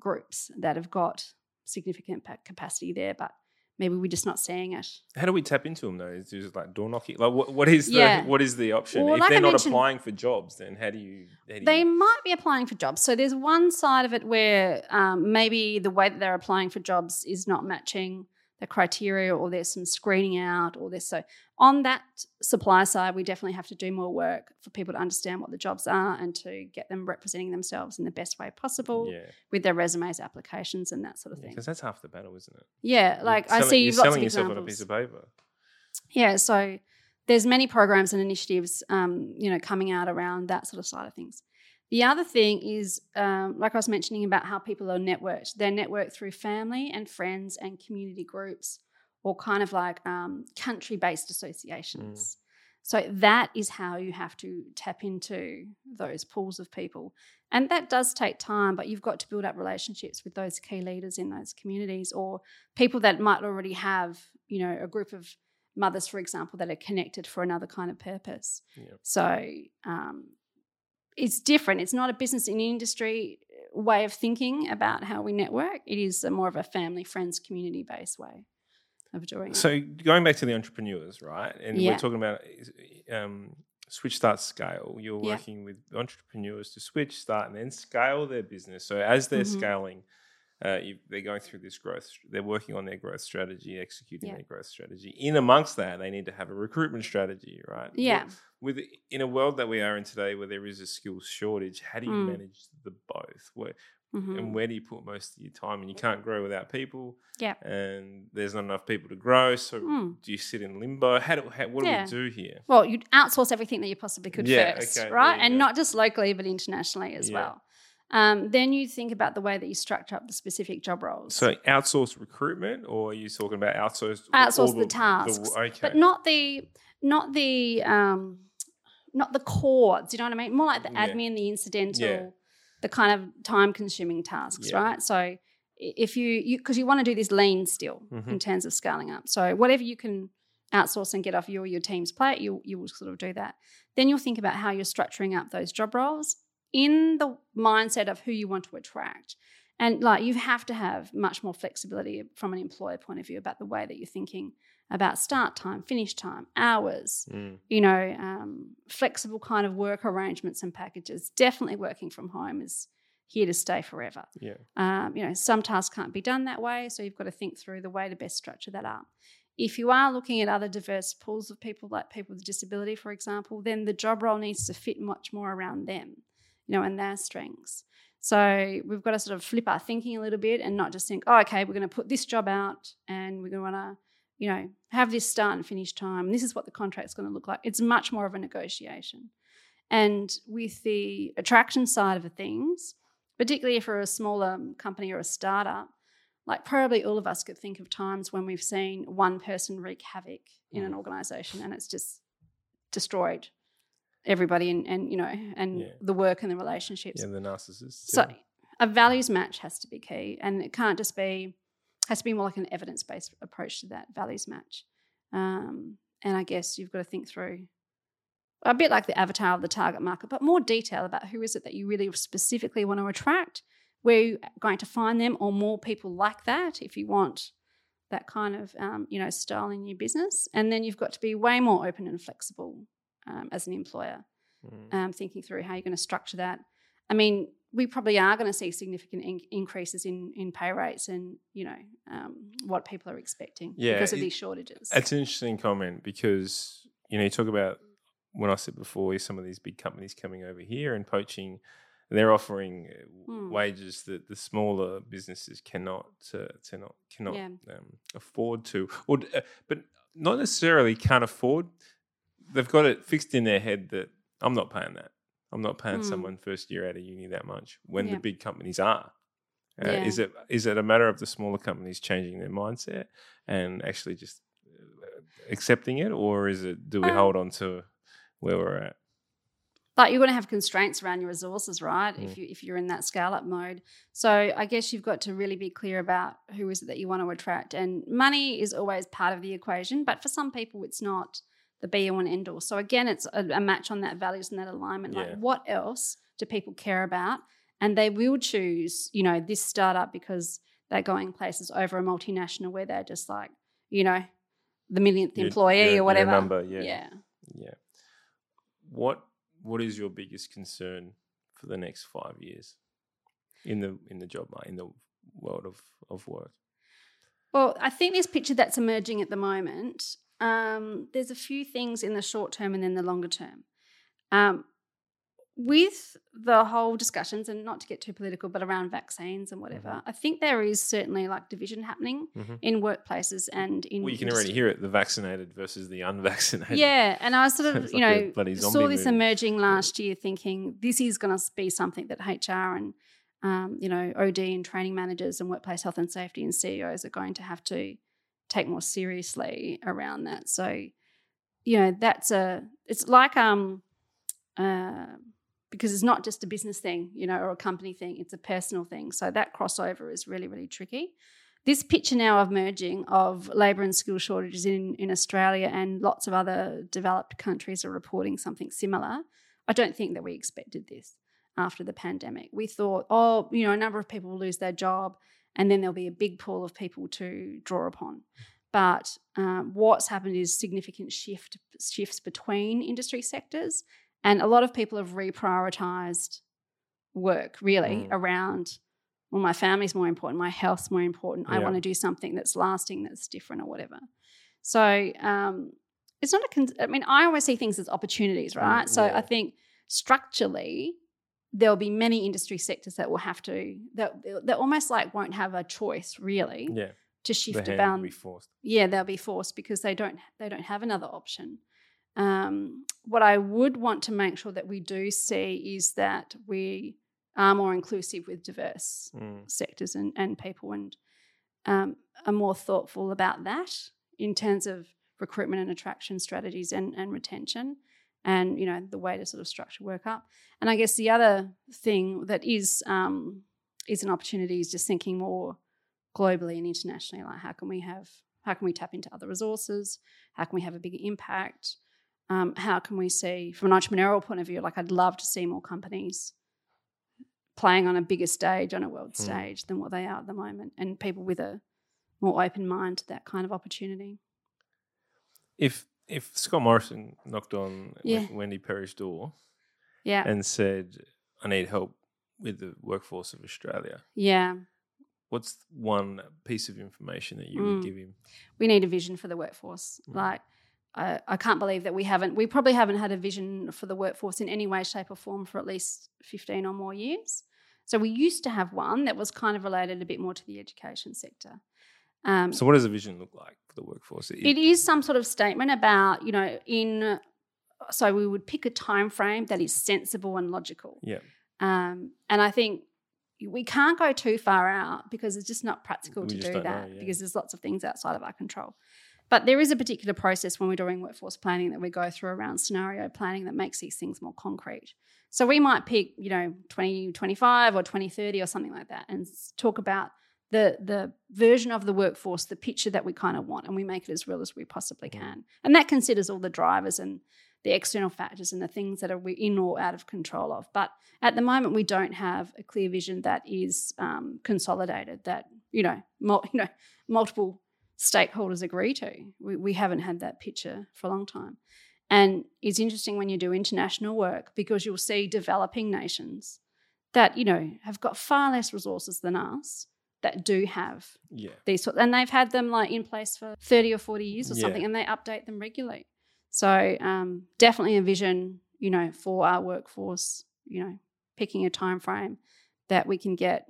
groups that have got significant pa- capacity there, but maybe we're just not seeing it. How do we tap into them though? Is it just like door knocking? Like what, what is the what is the option? Well, if like they're I not applying for jobs, then how do you? How do They you might be applying for jobs. So there's one side of it where um, maybe the way that they're applying for jobs is not matching the criteria, or there's some screening out, or there's so on that supply side, we definitely have to do more work for people to understand what the jobs are and to get them representing themselves in the best way possible yeah, with their resumes, applications, and that sort of thing. because that's half the battle, isn't it? Yeah, like I see you're lots of selling yourself on a piece of paper. Yeah, so there's many programs and initiatives, um, you know, coming out around that sort of side of things. The other thing is, um, like I was mentioning about how people are networked. They're networked through family and friends and community groups, or kind of like um, country-based associations. So that is how you have to tap into those pools of people. And that does take time, but you've got to build up relationships with those key leaders in those communities or people that might already have, you know, a group of mothers, for example, that are connected for another kind of purpose. Yeah. So um, it's different. It's not a business in industry way of thinking about how we network. It is a more of a family, friends, community based way of doing it. So going back to the entrepreneurs, right? And Yeah. we're talking about um, switch, start, scale. You're Yeah. working with entrepreneurs to switch, start, and then scale their business. So as they're Mhm. scaling, uh, you, they're going through this growth. They're working on their growth strategy, executing Yeah. their growth strategy. In amongst that, they need to have a recruitment strategy, right? Yeah. With, with in a world that we are in today, where there is a skills shortage, how do you Mm. manage the both? Where, Mhm. and where do you put most of your time? And you can't grow without people. Yeah. And there's not enough people to grow. So Mm. do you sit in limbo? How do how, what Yeah. do we do here? Well, you'd outsource everything that you possibly could Yeah, first, okay, right? And go. not just locally, but internationally as well. Um, then you think about the way that you structure up the specific job roles. So outsource recruitment, or are you talking about outsource outsource the, tasks, okay, but not the not the um, not the core. Do you know what I mean? More like the Yeah. admin, the incidental, Yeah. the kind of time consuming tasks, Yeah. right? So if you you because you want to do this lean still Mhm. in terms of scaling up. So whatever you can outsource and get off your your team's plate, you you will sort of do that. Then you'll think about how you're structuring up those job roles in the mindset of who you want to attract. And like you have to have much more flexibility from an employer point of view about the way that you're thinking about start time, finish time, hours, Mm. you know, um, flexible kind of work arrangements and packages. Definitely working from home is here to stay forever. Yeah. Um, you know, some tasks can't be done that way, so you've got to think through the way to best structure that up. If you are looking at other diverse pools of people, like people with disability, for example, then the job role needs to fit much more around them, you know, and their strengths. So we've got to sort of flip our thinking a little bit and not just think, oh, okay, we're going to put this job out and we're going to, want to, you know, have this start and finish time. And this is what the contract's going to look like. It's much more of a negotiation. And with the attraction side of things, particularly if we're a smaller um, company or a startup, like probably all of us could think of times when we've seen one person wreak havoc in an hmm. organization and it's just destroyed everybody and, and you know and Yeah. the work and the relationships Yeah, the narcissists. so yeah. a values match has to be key, and it can't just be has to be more like an evidence based approach to that values match. Um, and I guess you've got to think through a bit like the avatar of the target market, but more detail about who is it that you really specifically want to attract, where you're going to find them or more people like that if you want that kind of um, you know style in your business. And then you've got to be way more open and flexible um, as an employer, Mm. um, thinking through how you're going to structure that. I mean, we probably are going to see significant in- increases in in pay rates and you know um, what people are expecting Yeah, because of it- these shortages. That's an interesting comment because you know you talk about when I said before some of these big companies coming over here and poaching, they're offering Hmm. wages that the smaller businesses cannot uh, to not cannot Yeah. um, afford to, or uh, but not necessarily can't afford. They've got it fixed in their head that I'm not paying that. I'm not paying Hmm. someone first year out of uni that much when Yeah. the big companies are. Uh, Yeah. Is it is it a matter of the smaller companies changing their mindset and actually just uh, accepting it, or is it do we Um, hold on to where we're at? but you're going to have constraints around your resources, right? Mm. If you if you're in that scale up mode, so I guess you've got to really be clear about who is it that you want to attract, and money is always part of the equation. But for some people, it's not the be all and end all. So again, it's a, a match on that values and that alignment. Yeah. Like, what else do people care about? And they will choose, you know, this startup because they're going places over a multinational where they're just like, you know, the millionth Your- employee your- or whatever. number, yeah. yeah. Yeah. What what is your biggest concern for the next five years in the in the job in the world of, of work? Well, I think this picture that's emerging at the moment, um, there's a few things in the short term and then the longer term. Um, with the whole discussions, and not to get too political, but around vaccines and whatever, Mhm. I think there is certainly like division happening Mhm. in workplaces and in. Well, you can industry. already hear it: the vaccinated versus the unvaccinated. Yeah, and I sort of, you like know, saw this movie. emerging last year, thinking this is going to be something that HR and um, you know OD and training managers and workplace health and safety and CEOs are going to have to take more seriously around that. So, you know, that's a it's like um uh, because it's not just a business thing, you know, or a company thing; it's a personal thing. So that crossover is really really tricky this picture now of merging of labour and skill shortages in, in Australia and lots of other developed countries are reporting something similar. I don't think that we expected this after the pandemic. We thought, oh, you know, a number of people will lose their job and then there'll be a big pool of people to draw upon. But um, what's happened is significant shift shifts between industry sectors, and a lot of people have reprioritized work really Mm. around well, my family's more important, my health's more important. I want to do something that's lasting, that's different, or whatever. So um, it's not a. Con- I mean, I always see things as opportunities, right? so yeah. I think structurally, there'll be many industry sectors that will have to that that almost like won't have a choice really yeah. to The shift will about. be forced. Yeah, they'll be forced because they don't they don't have another option. Um, what I would want to make sure that we do see is that we are more inclusive with diverse Mm. sectors and, and people and um, are more thoughtful about that in terms of recruitment and attraction strategies and, and retention and you know the way to sort of structure work up. And i guess the other thing that is um, is an opportunity is just thinking more globally and internationally like how can we have how can we tap into other resources? How can we have a bigger impact? Um, how can we see from an entrepreneurial point of view like i'd love to see more companies playing on a bigger stage on a world Mm. stage than what they are at the moment and people with a more open mind to that kind of opportunity. If if Scott Morrison knocked on Yeah. Wendy Perry's door yeah and said, "I need help with the workforce of Australia," yeah what's one piece of information that you Mm. would give him? we need a vision for the workforce. Mm. Like, I, I can't believe that we haven't, we probably haven't had a vision for the workforce in any way, shape, or form for at least 15 or more years. So we used to have one that was kind of related a bit more to the education sector. Um, So, what does a vision look like for the workforce? it is some sort of statement about, you know, in, so we would pick a time frame that is sensible and logical. yeah, Um, and I think we can't go too far out because it's just not practical We to do don't know, that yeah. because there's lots of things outside of our control. But there is a particular process when we're doing workforce planning that we go through around scenario planning that makes these things more concrete. So we might pick, you know, 2025 or 2030 or something like that and talk about the the version of the workforce, the picture that we kind of want, and we make it as real as we possibly Mhm. can. And that considers all the drivers and the external factors and the things that are we in or out of control of. But at the moment, we don't have a clear vision that is um, consolidated. That you know, mul- you know, multiple stakeholders agree to. We, we haven't had that picture for a long time. And it's interesting when you do international work because you'll see developing nations that, you know, have got far less resources than us that do have Yeah. these sorts and they've had them like in place for 30 or 40 years or Yeah. something and they update them regularly. So um, definitely a vision, you know, for our workforce, you know, picking a time frame that we can get,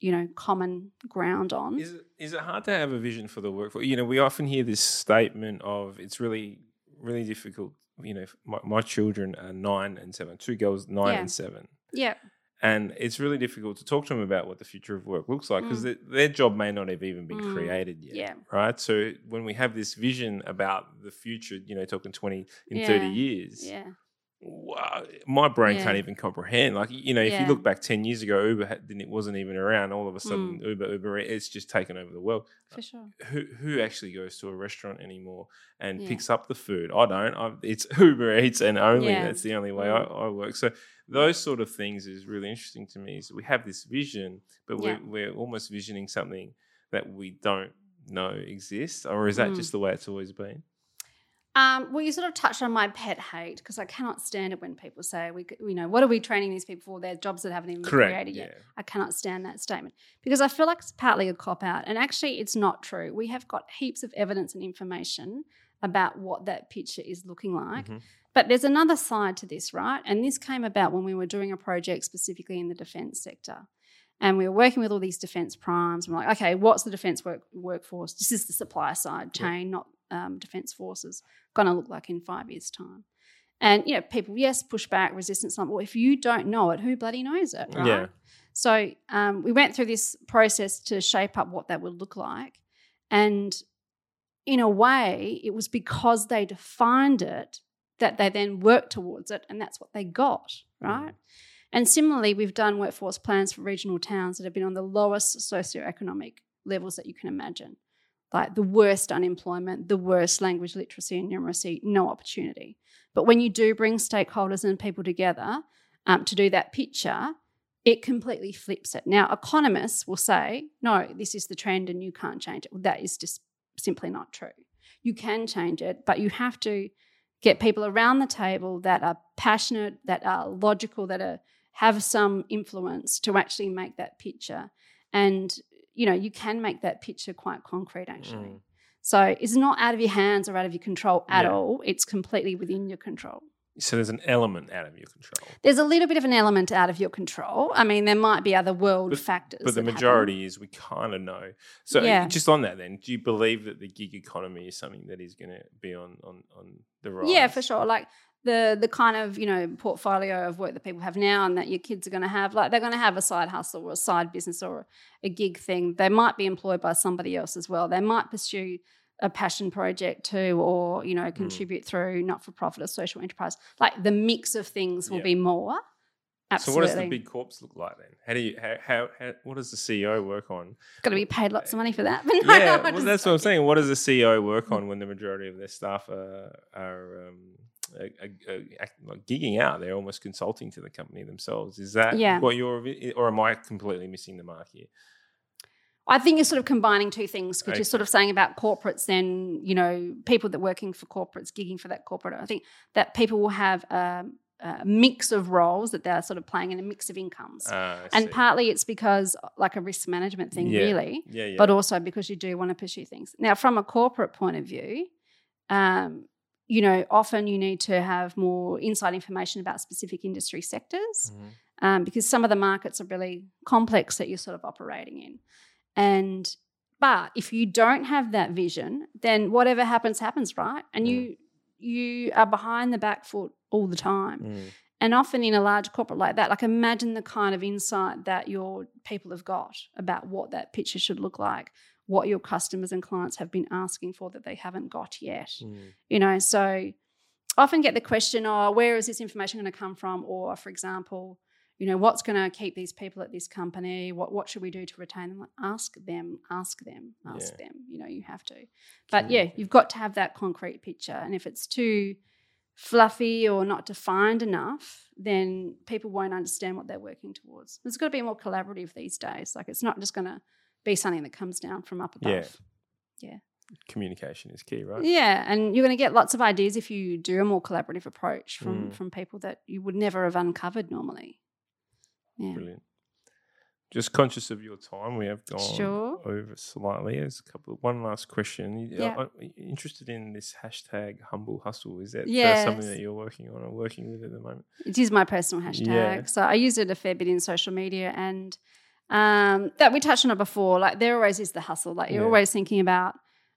you know, common ground on. Is it, is it hard to have a vision for the workforce? You know, we often hear this statement of it's really, really difficult. You know, my, my children are nine and seven, two girls, nine Yeah. and seven. yeah. And it's really difficult to talk to them about what the future of work looks like because their, their job may not have even been Mm. created yet. Yeah. Right. So when we have this vision about the future, you know, talking 20 in 30 years, Yeah. wow, my brain can't even comprehend. Like you know, if you look back ten years ago, Uber had, didn't- it wasn't even around. All of a sudden, Uber, Uber, it's just taken over the world. For sure. Who who actually goes to a restaurant anymore and Yeah. picks up the food? I don't. I, it's Uber Eats and only. Yeah. That's the only way Mm. I, I work. So those sort of things is really interesting to me. Is we have this vision, but Yeah. we're we're almost visioning something that we don't know exists, or is that Mm. just the way it's always been? Um, well, you sort of touched on my pet hate because I cannot stand it when people say, "We, you know, what are we training these people for? They're jobs that haven't even been created Yeah. yet." I cannot stand that statement because I feel like it's partly a cop out, and actually, it's not true. We have got heaps of evidence and information about what that picture is looking like. Mhm. But there's another side to this, right? And this came about when we were doing a project specifically in the defence sector. And we were working with all these defence primes. And we're like, okay, what's the defence work, workforce? This is the supply side chain, not um, defence forces, going to look like in five years' time. And, you know, people, yes, push back, resistance. Like, well, if you don't know it, who bloody knows it, right? Yeah. So um, we went through this process to shape up what that would look like. And in a way, it was because they defined it that they then work towards it, and that's what they got, right? And similarly, we've done workforce plans for regional towns that have been on the lowest socioeconomic levels that you can imagine. Like the worst unemployment, the worst language literacy and numeracy, no opportunity. But when you do bring stakeholders and people together um, to do that picture, it completely flips it. Now, economists will say, no, this is the trend and you can't change it. Well, that is just simply not true. You can change it, but you have to get people around the table that are passionate, that are logical, that are, have some influence to actually make that picture. And, you know, you can make that picture quite concrete, actually. Mm. So it's not out of your hands or out of your control at Yeah. all. It's completely within your control. So there's an element out of your control. There's a little bit of an element out of your control. I mean, there might be other world But- factors. But the that happen. majority is we kind of know. So eh, Yeah. just on that, then, do you believe that the gig economy is something that is going to be on on on the rise? Yeah, for sure. Like the the kind of you know portfolio of work that people have now, and that your kids are going to have, like they're going to have a side hustle or a side business or a gig thing. They might be employed by somebody else as well. They might pursue a passion project too, or you know contribute through not for profit or social enterprise. Like the mix of things will be more. So what does the big corps look like then? How do you how, how, how what does the CEO work on? Got to be paid lots of money for that. But no, yeah, no, well, that's what I'm saying. What does the CEO work on when the majority of their staff are are um, are, are, are act- gigging out? They're almost consulting to the company themselves. Is that Yeah. what you're, or am I completely missing the mark here? I think you're sort of combining two things because you're sort of saying about corporates and you know people that working for corporates, gigging for that corporate. I think that people will have um, a mix of roles that they're sort of playing in a mix of incomes, I and partly it's because like a risk management thing, Yeah. really, yeah, yeah. but also because you do want to pursue things. Now, from a corporate point of view, um, you know, often you need to have more inside information about specific industry sectors Mhm. um, because some of the markets are really complex that you're sort of operating in. And but if you don't have that vision, then whatever happens happens, right? And you you are behind the back foot all the time. Mm. And often in a large corporate like that, like imagine the kind of insight that your people have got about what that picture should look like, what your customers and clients have been asking for that they haven't got yet Mm. you know so often get the question oh where is this information going to come from or for example you know what's going to keep these people at this company what what should we do to retain them ask them ask them ask them you know you have to but yeah you've got to have that concrete picture and if it's too fluffy or not defined enough, then people won't understand what they're working towards. It's got to be more collaborative these days. Like it's not just going to be something that comes down from up above. Yeah. Yeah. Communication is key, right? Yeah, and you're going to get lots of ideas if you do a more collaborative approach from Mm. from people that you would never have uncovered normally. Yeah. Brilliant. Just conscious of your time, we have gone Sure. over slightly. There's a couple. One last question. Yeah. you interested in this hashtag humble hustle? Is that uh, Yes. something that you're working on or working with at the moment? It is my personal hashtag. Yeah. So I use it a fair bit in social media and um, that we touched on it before. Like there always is the hustle. Like you're Yeah. always thinking about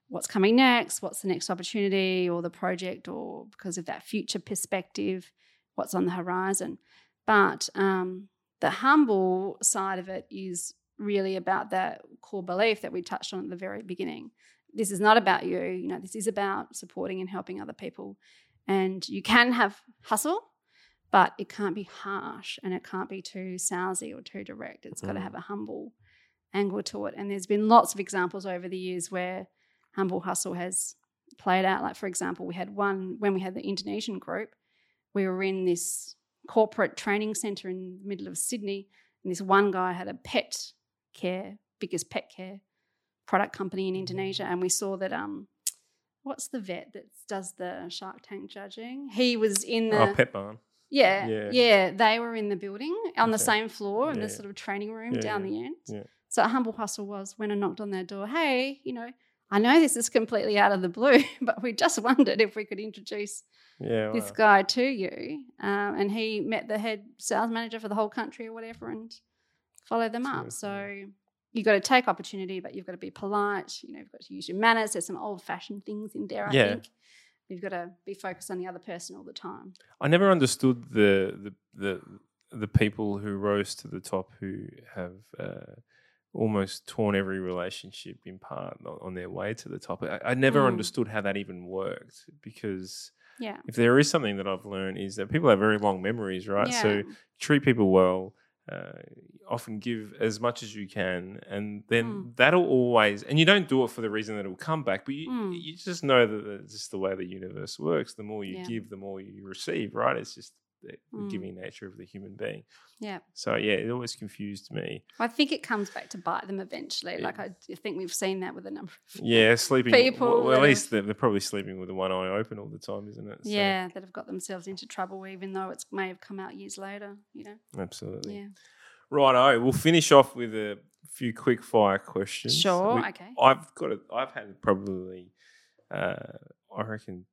what's coming next, what's the next opportunity or the project or because of that future perspective, what's on the horizon. But um, the humble side of it is really about that core belief that we touched on at the very beginning. This is not about you, you know, this is about supporting and helping other people. And you can have hustle, but it can't be harsh and it can't be too salesy or too direct. It's got to Mm. have a humble angle to it. And there's been lots of examples over the years where humble hustle has played out. Like, for example, we had one when we had the Indonesian group, we were in this corporate training center in the middle of Sydney, and this one guy had a pet care, biggest pet care product company in Indonesia, and we saw that um what's the vet that does the Shark Tank judging? He was in the oh, Pet Barn. yeah, Yeah. yeah, They were in the building on the same floor in Yeah. the sort of training room Yeah, down the end. So a humble hustle was when I knocked on their door, hey, you know, I know this is completely out of the blue, but we just wondered if we could introduce Yeah. this guy to you. Um, and he met the head sales manager for the whole country or whatever and followed them up. So you've got to take opportunity, but you've got to be polite. You know, you've got to use your manners. There's some old fashioned things in there, I Yeah. think. You've got to be focused on the other person all the time. I never understood the the the the people who rose to the top who have uh, almost torn every relationship in part on, their way to the top. I, I never Mm. understood how that even worked because Yeah. if there is something that I've learned is that people have very long memories, right? So treat people well. Uh, often give as much as you can, and then Mm. that'll always. And you don't do it for the reason that it'll come back, but you, Mm. you just know that it's just the way the universe works. The more you Yeah. give, the more you receive, right? It's just the, Mm. giving nature of the human being. Yeah. So yeah, it always confused me. I think it comes back to bite them eventually. Yeah. Like I think we've seen that with a number of Yeah, sleeping. People well, at least they're, they're probably sleeping with the one eye open all the time, isn't it? So, yeah that have got themselves into trouble, even though it may have come out years later. You know. absolutely. Yeah. Righto, we'll finish off with a few quick fire questions. Sure. We- okay. I've got a, I've had probably, uh, I reckon,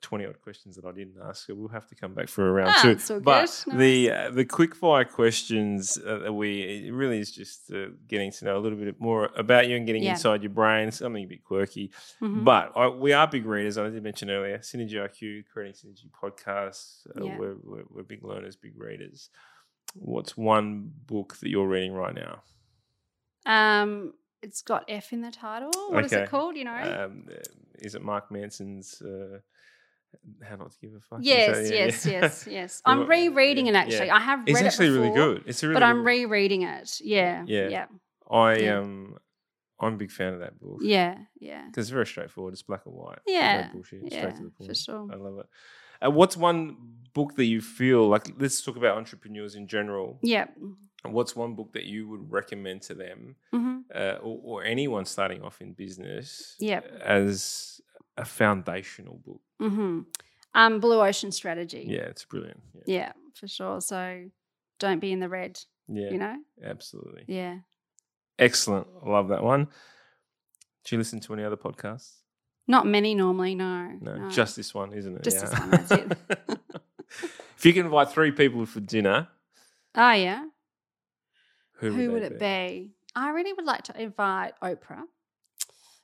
twenty odd questions that I didn't ask. So we'll have to come back for a round Ah, two. all but the uh, the quick fire questions uh, that we it really is just uh, getting to know a little bit more about you and getting Yeah. inside your brain. Something a bit quirky, Mhm. but I, we are big readers. I did mention earlier, Synergy IQ, creating Synergy podcasts. Uh, Yeah. we're, we're we're big learners, big readers. What's one book that you're reading right now? Um, it's got F in the title. What is Okay. it called? You know. Um, is it Mark Manson's uh, How Not to Give a Fuck? Yes, yeah, yes, yeah. yes, yes. I'm rereading it actually. yeah. I have read It's it actually really good. It's a really but I'm good- rereading it. Yeah, Yeah. yeah, I yeah. um I'm a big fan of that book. yeah, yeah. Because it's very straightforward. It's black and white. Yeah, No bullshit. yeah, Straight to the point. for sure. I love it. Uh, what's one book that you feel like? Let's talk about entrepreneurs in general. Yeah. What's one book that you would recommend to them, hmm uh, or, or anyone starting off in business, Yep. as a foundational book? hmm Um, Blue Ocean Strategy. Yeah, it's brilliant. Yeah, Yeah, for sure. So don't be in the red. yeah, You know. absolutely. Yeah. Excellent. I love that one. Do you listen to any other podcasts? Not many normally. No. No, just this one, isn't it? Just this one, that's it. if you can invite three people for dinner, Oh yeah. who, Who, would, would it be? I really would like to invite Oprah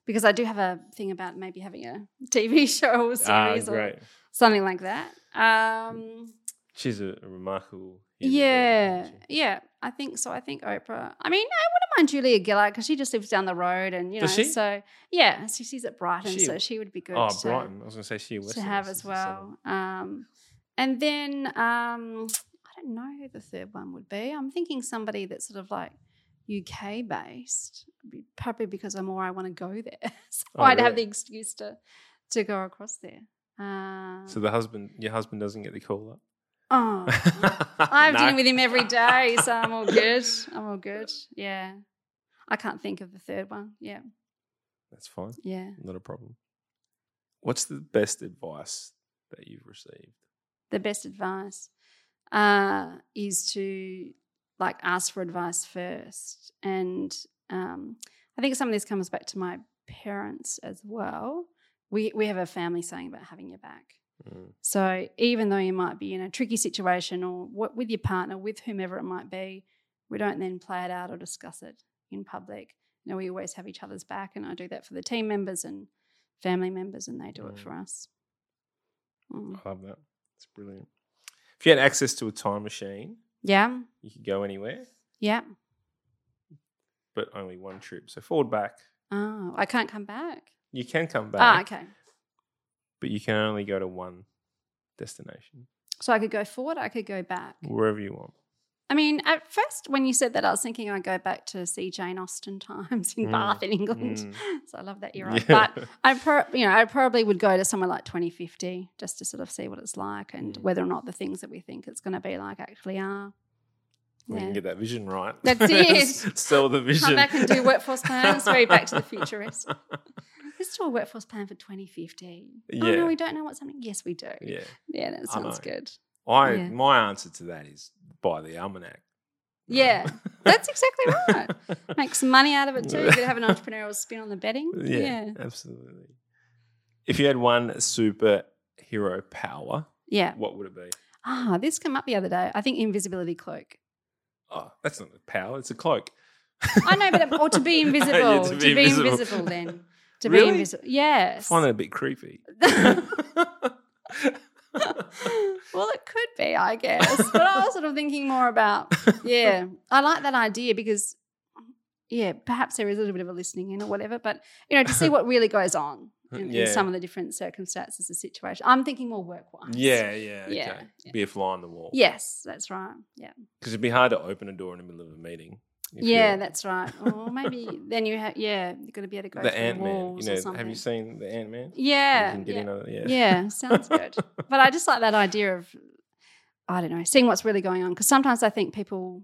because I do have a thing about maybe having a TV show or Ah, series or something like that. Um, She's a, a remarkable. yeah, yeah, I think so. I think Oprah. I mean, I wouldn't mind Julia Gillard because she just lives down the road, and you know, she? so yeah, so she's at Brighton, She- so she would be good. Oh, to, Brighton. I was going to say she. to have as well. Um, and then um, I don't know who the third one would be. I'm thinking somebody that's sort of like UK based, probably because I'm more I want to go there, so Oh, I'd have the excuse to to go across there. Uh, So the husband, your husband doesn't get the call up. oh, I'm No. dealing with him every day, so I'm all good. I'm all good. Yeah. I can't think of the third one. Yeah. That's fine. Yeah. Not a problem. What's the best advice that you've received? The best advice uh, is to like ask for advice first. And um, I think some of this comes back to my parents as well. We, we have a family saying about having your back. Mm. So even though you might be in a tricky situation or what, with your partner, with whomever it might be, we don't then play it out or discuss it in public. You know, we always have each other's back, and I do that for the team members and family members, and they do it Mm. for us. Mm. I love that. It's brilliant. If you had access to a time machine, Yeah, you could go anywhere, yeah. but only one trip. So forward back, Oh, I can't come back. you can come back, Ah, back, okay. but you can only go to one destination, So I could go forward. I could go back. wherever you want. I mean, at first, when you said that, I was thinking I'd go back to see Jane Austen times in Mm, Bath in England. mm. So I love that era. Yeah. But I, pro- you know, I probably would go to somewhere like 2050 just to sort of see what it's like and Mm. whether or not the things that we think it's going to be like actually are. We Yeah. can get that vision right. That's it. Sell the vision. Come back and do workforce plans. Very back to the futurist. Let's do a workforce plan for 2050. Oh Yeah. no, we don't know what's happening. Yes, we do. yeah. Yeah, that sounds good. I Yeah. my answer to that is buy the almanac. Yeah, that's exactly right. Make some money out of it too. You could have an entrepreneurial spin on the betting. Yeah, Yeah. absolutely. If you had one superhero power, Yeah. what would it be? Ah, this came up the other day. I think invisibility cloak. Oh, that's not a power; it's a cloak. I know, but or to be invisible. Yeah, to, be, invisible. then. To be invisible. Yes. I find that a bit creepy. well, it could be, I guess. But I was sort of thinking more about, yeah, I like that idea because, yeah, perhaps there is a little bit of a listening in or whatever, but, you know, to see what really goes on in, Yeah. in some of the different circumstances, the situation. I'm thinking more work wise. yeah, yeah, okay. Yeah, yeah. Be a fly on the wall. Yes, that's right. Yeah. because it'd be hard to open a door in the middle of a meeting. Yeah, you're- that's right. Or maybe then you have, yeah, you've got to be able to go the through Ant Man. You know, have you seen the Ant Man? Yeah. You can get yeah. yeah. Yeah, sounds good. but I just like that idea of, I don't know, seeing what's really going on. Because sometimes I think people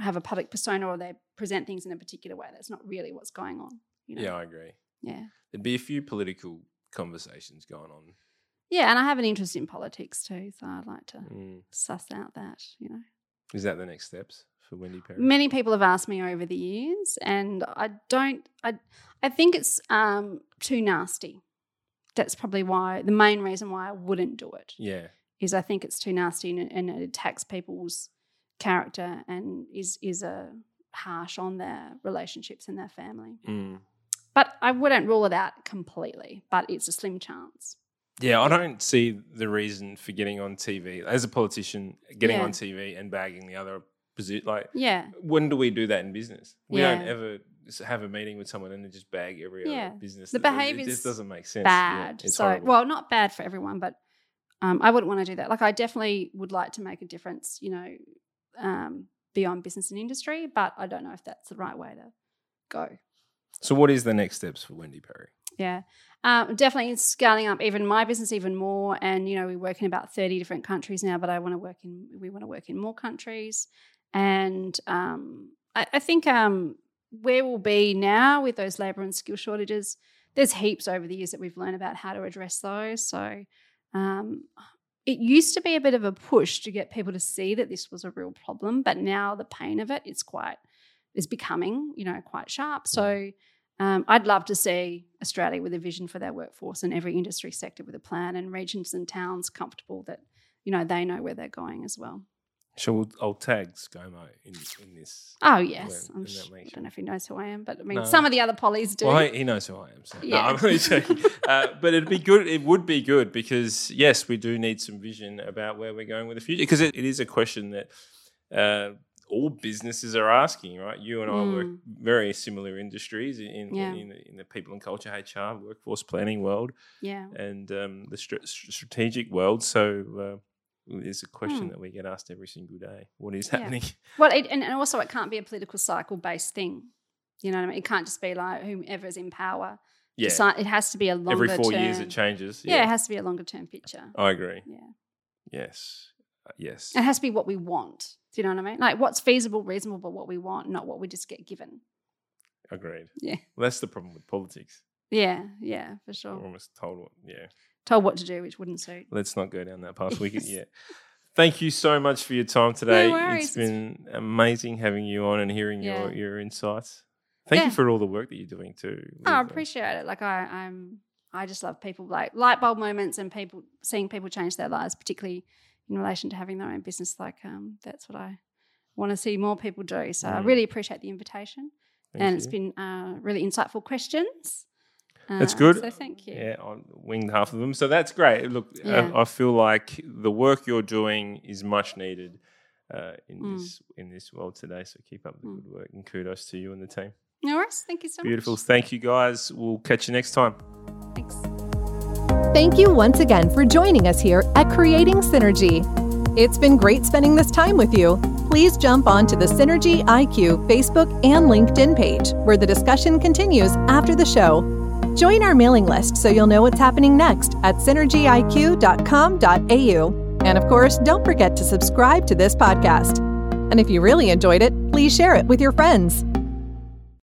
have a public persona or they present things in a particular way that's not really what's going on. You know? Yeah, I agree. Yeah. There'd be a few political conversations going on. Yeah. And I have an interest in politics too. So I'd like to Mm. suss out that, you know. Is that the next steps for Wendy Perry? Many people have asked me over the years, and I don't. I I think it's um, too nasty. That's probably why the main reason why I wouldn't do it yeah. is I think it's too nasty and, and it attacks people's character and is is a harsh on their relationships and their family. Mm. But I wouldn't rule it out completely. But it's a slim chance. Yeah, I don't see the reason for getting on TV as a politician, getting Yeah. on TV and bagging the other position. Like, Yeah, when do we do that in business? We don't ever have a meeting with someone and then just bag every Yeah. other business. The that- it- behaviour's It just doesn't make sense. Yeah, bad. it's so horrible. well, not bad for everyone, but um, I wouldn't want to do that. Like I definitely would like to make a difference. You know, um, beyond business and industry, but I don't know if that's the right way to go. so, what is the next steps for Wendy Perry? Yeah, um, definitely scaling up even my business even more. And you know, we work in about thirty different countries now, but I want to work in. We want to work in more countries, and um, I, I think um, where we'll be now with those labour and skill shortages, there's heaps over the years that we've learned about how to address those. So. Um, it used to be a bit of a push to get people to see that this was a real problem, but now the pain of it is quite is becoming, you know, quite sharp. So um, I'd love to see Australia with a vision for their workforce and every industry sector with a plan and regions and towns comfortable that, you know, they know where they're going as well. So, we'll, I'll tag ScoMo in, in this. Oh, yes. I'm when sh- I don't know if he knows who I am, but I mean, No. some of the other pollies do. Well, he, he knows who I am. So. No, Yeah. I'm only joking. uh, but it'd be good. It would be good because yes, we do need some vision about where we're going with the future. Because it, it is a question that uh, all businesses are asking, right? You and I work Mm. very similar industries in in, Yeah. in, the, in the people and culture, HR, workforce planning world, yeah. and um, the str- strategic world. So. Uh, it's a question Hmm. that we get asked every single day. What is Yeah. happening? Well, it, and and also it can't be a political cycle based thing. You know what I mean? It can't just be like whomever's in power Yeah. Deci- it has to be a longer Every four term. years it changes. yeah. it has to be a longer term picture. I agree. Yeah. Yes. Uh, yes. It has to be what we want. Do you know what I mean? Like what's feasible, reasonable, but what we want, not what we just get given. Agreed. Yeah. Well, that's the problem with politics. Yeah, yeah, for sure. We're almost told what. Yeah. Told what to do, which wouldn't suit. Let's not go down that path. We. Yes. Yeah. Thank you so much for your time today. worries. It's been amazing having you on and hearing your Yeah. your insights. Thank you for all the work that you're doing too. Oh, I appreciate it. Like I, I'm, I just love people like light bulb moments and people seeing people change their lives, particularly in relation to having their own business. Like um, that's what I want to see more people do. So I Mm. really appreciate the invitation, thank and it's been uh, really insightful questions. That's Uh, good. So thank you. Yeah, I winged half of them. So that's great. Look, Yeah. I, I feel like the work you're doing is much needed uh, in Mm. this in this world today. So keep up the Mm. good work and kudos to you and the team. No worries. Thank you so Beautiful. much. Beautiful. Thank you guys. We'll catch you next time. Thanks. Thank you once again for joining us here at Creating Synergy. It's been great spending this time with you. Please jump onto the Synergy IQ Facebook and LinkedIn page, where the discussion continues after the show. Join our mailing list so you'll know what's happening next at synergyiq.com.au. And of course, don't forget to subscribe to this podcast. And if you really enjoyed it, please share it with your friends.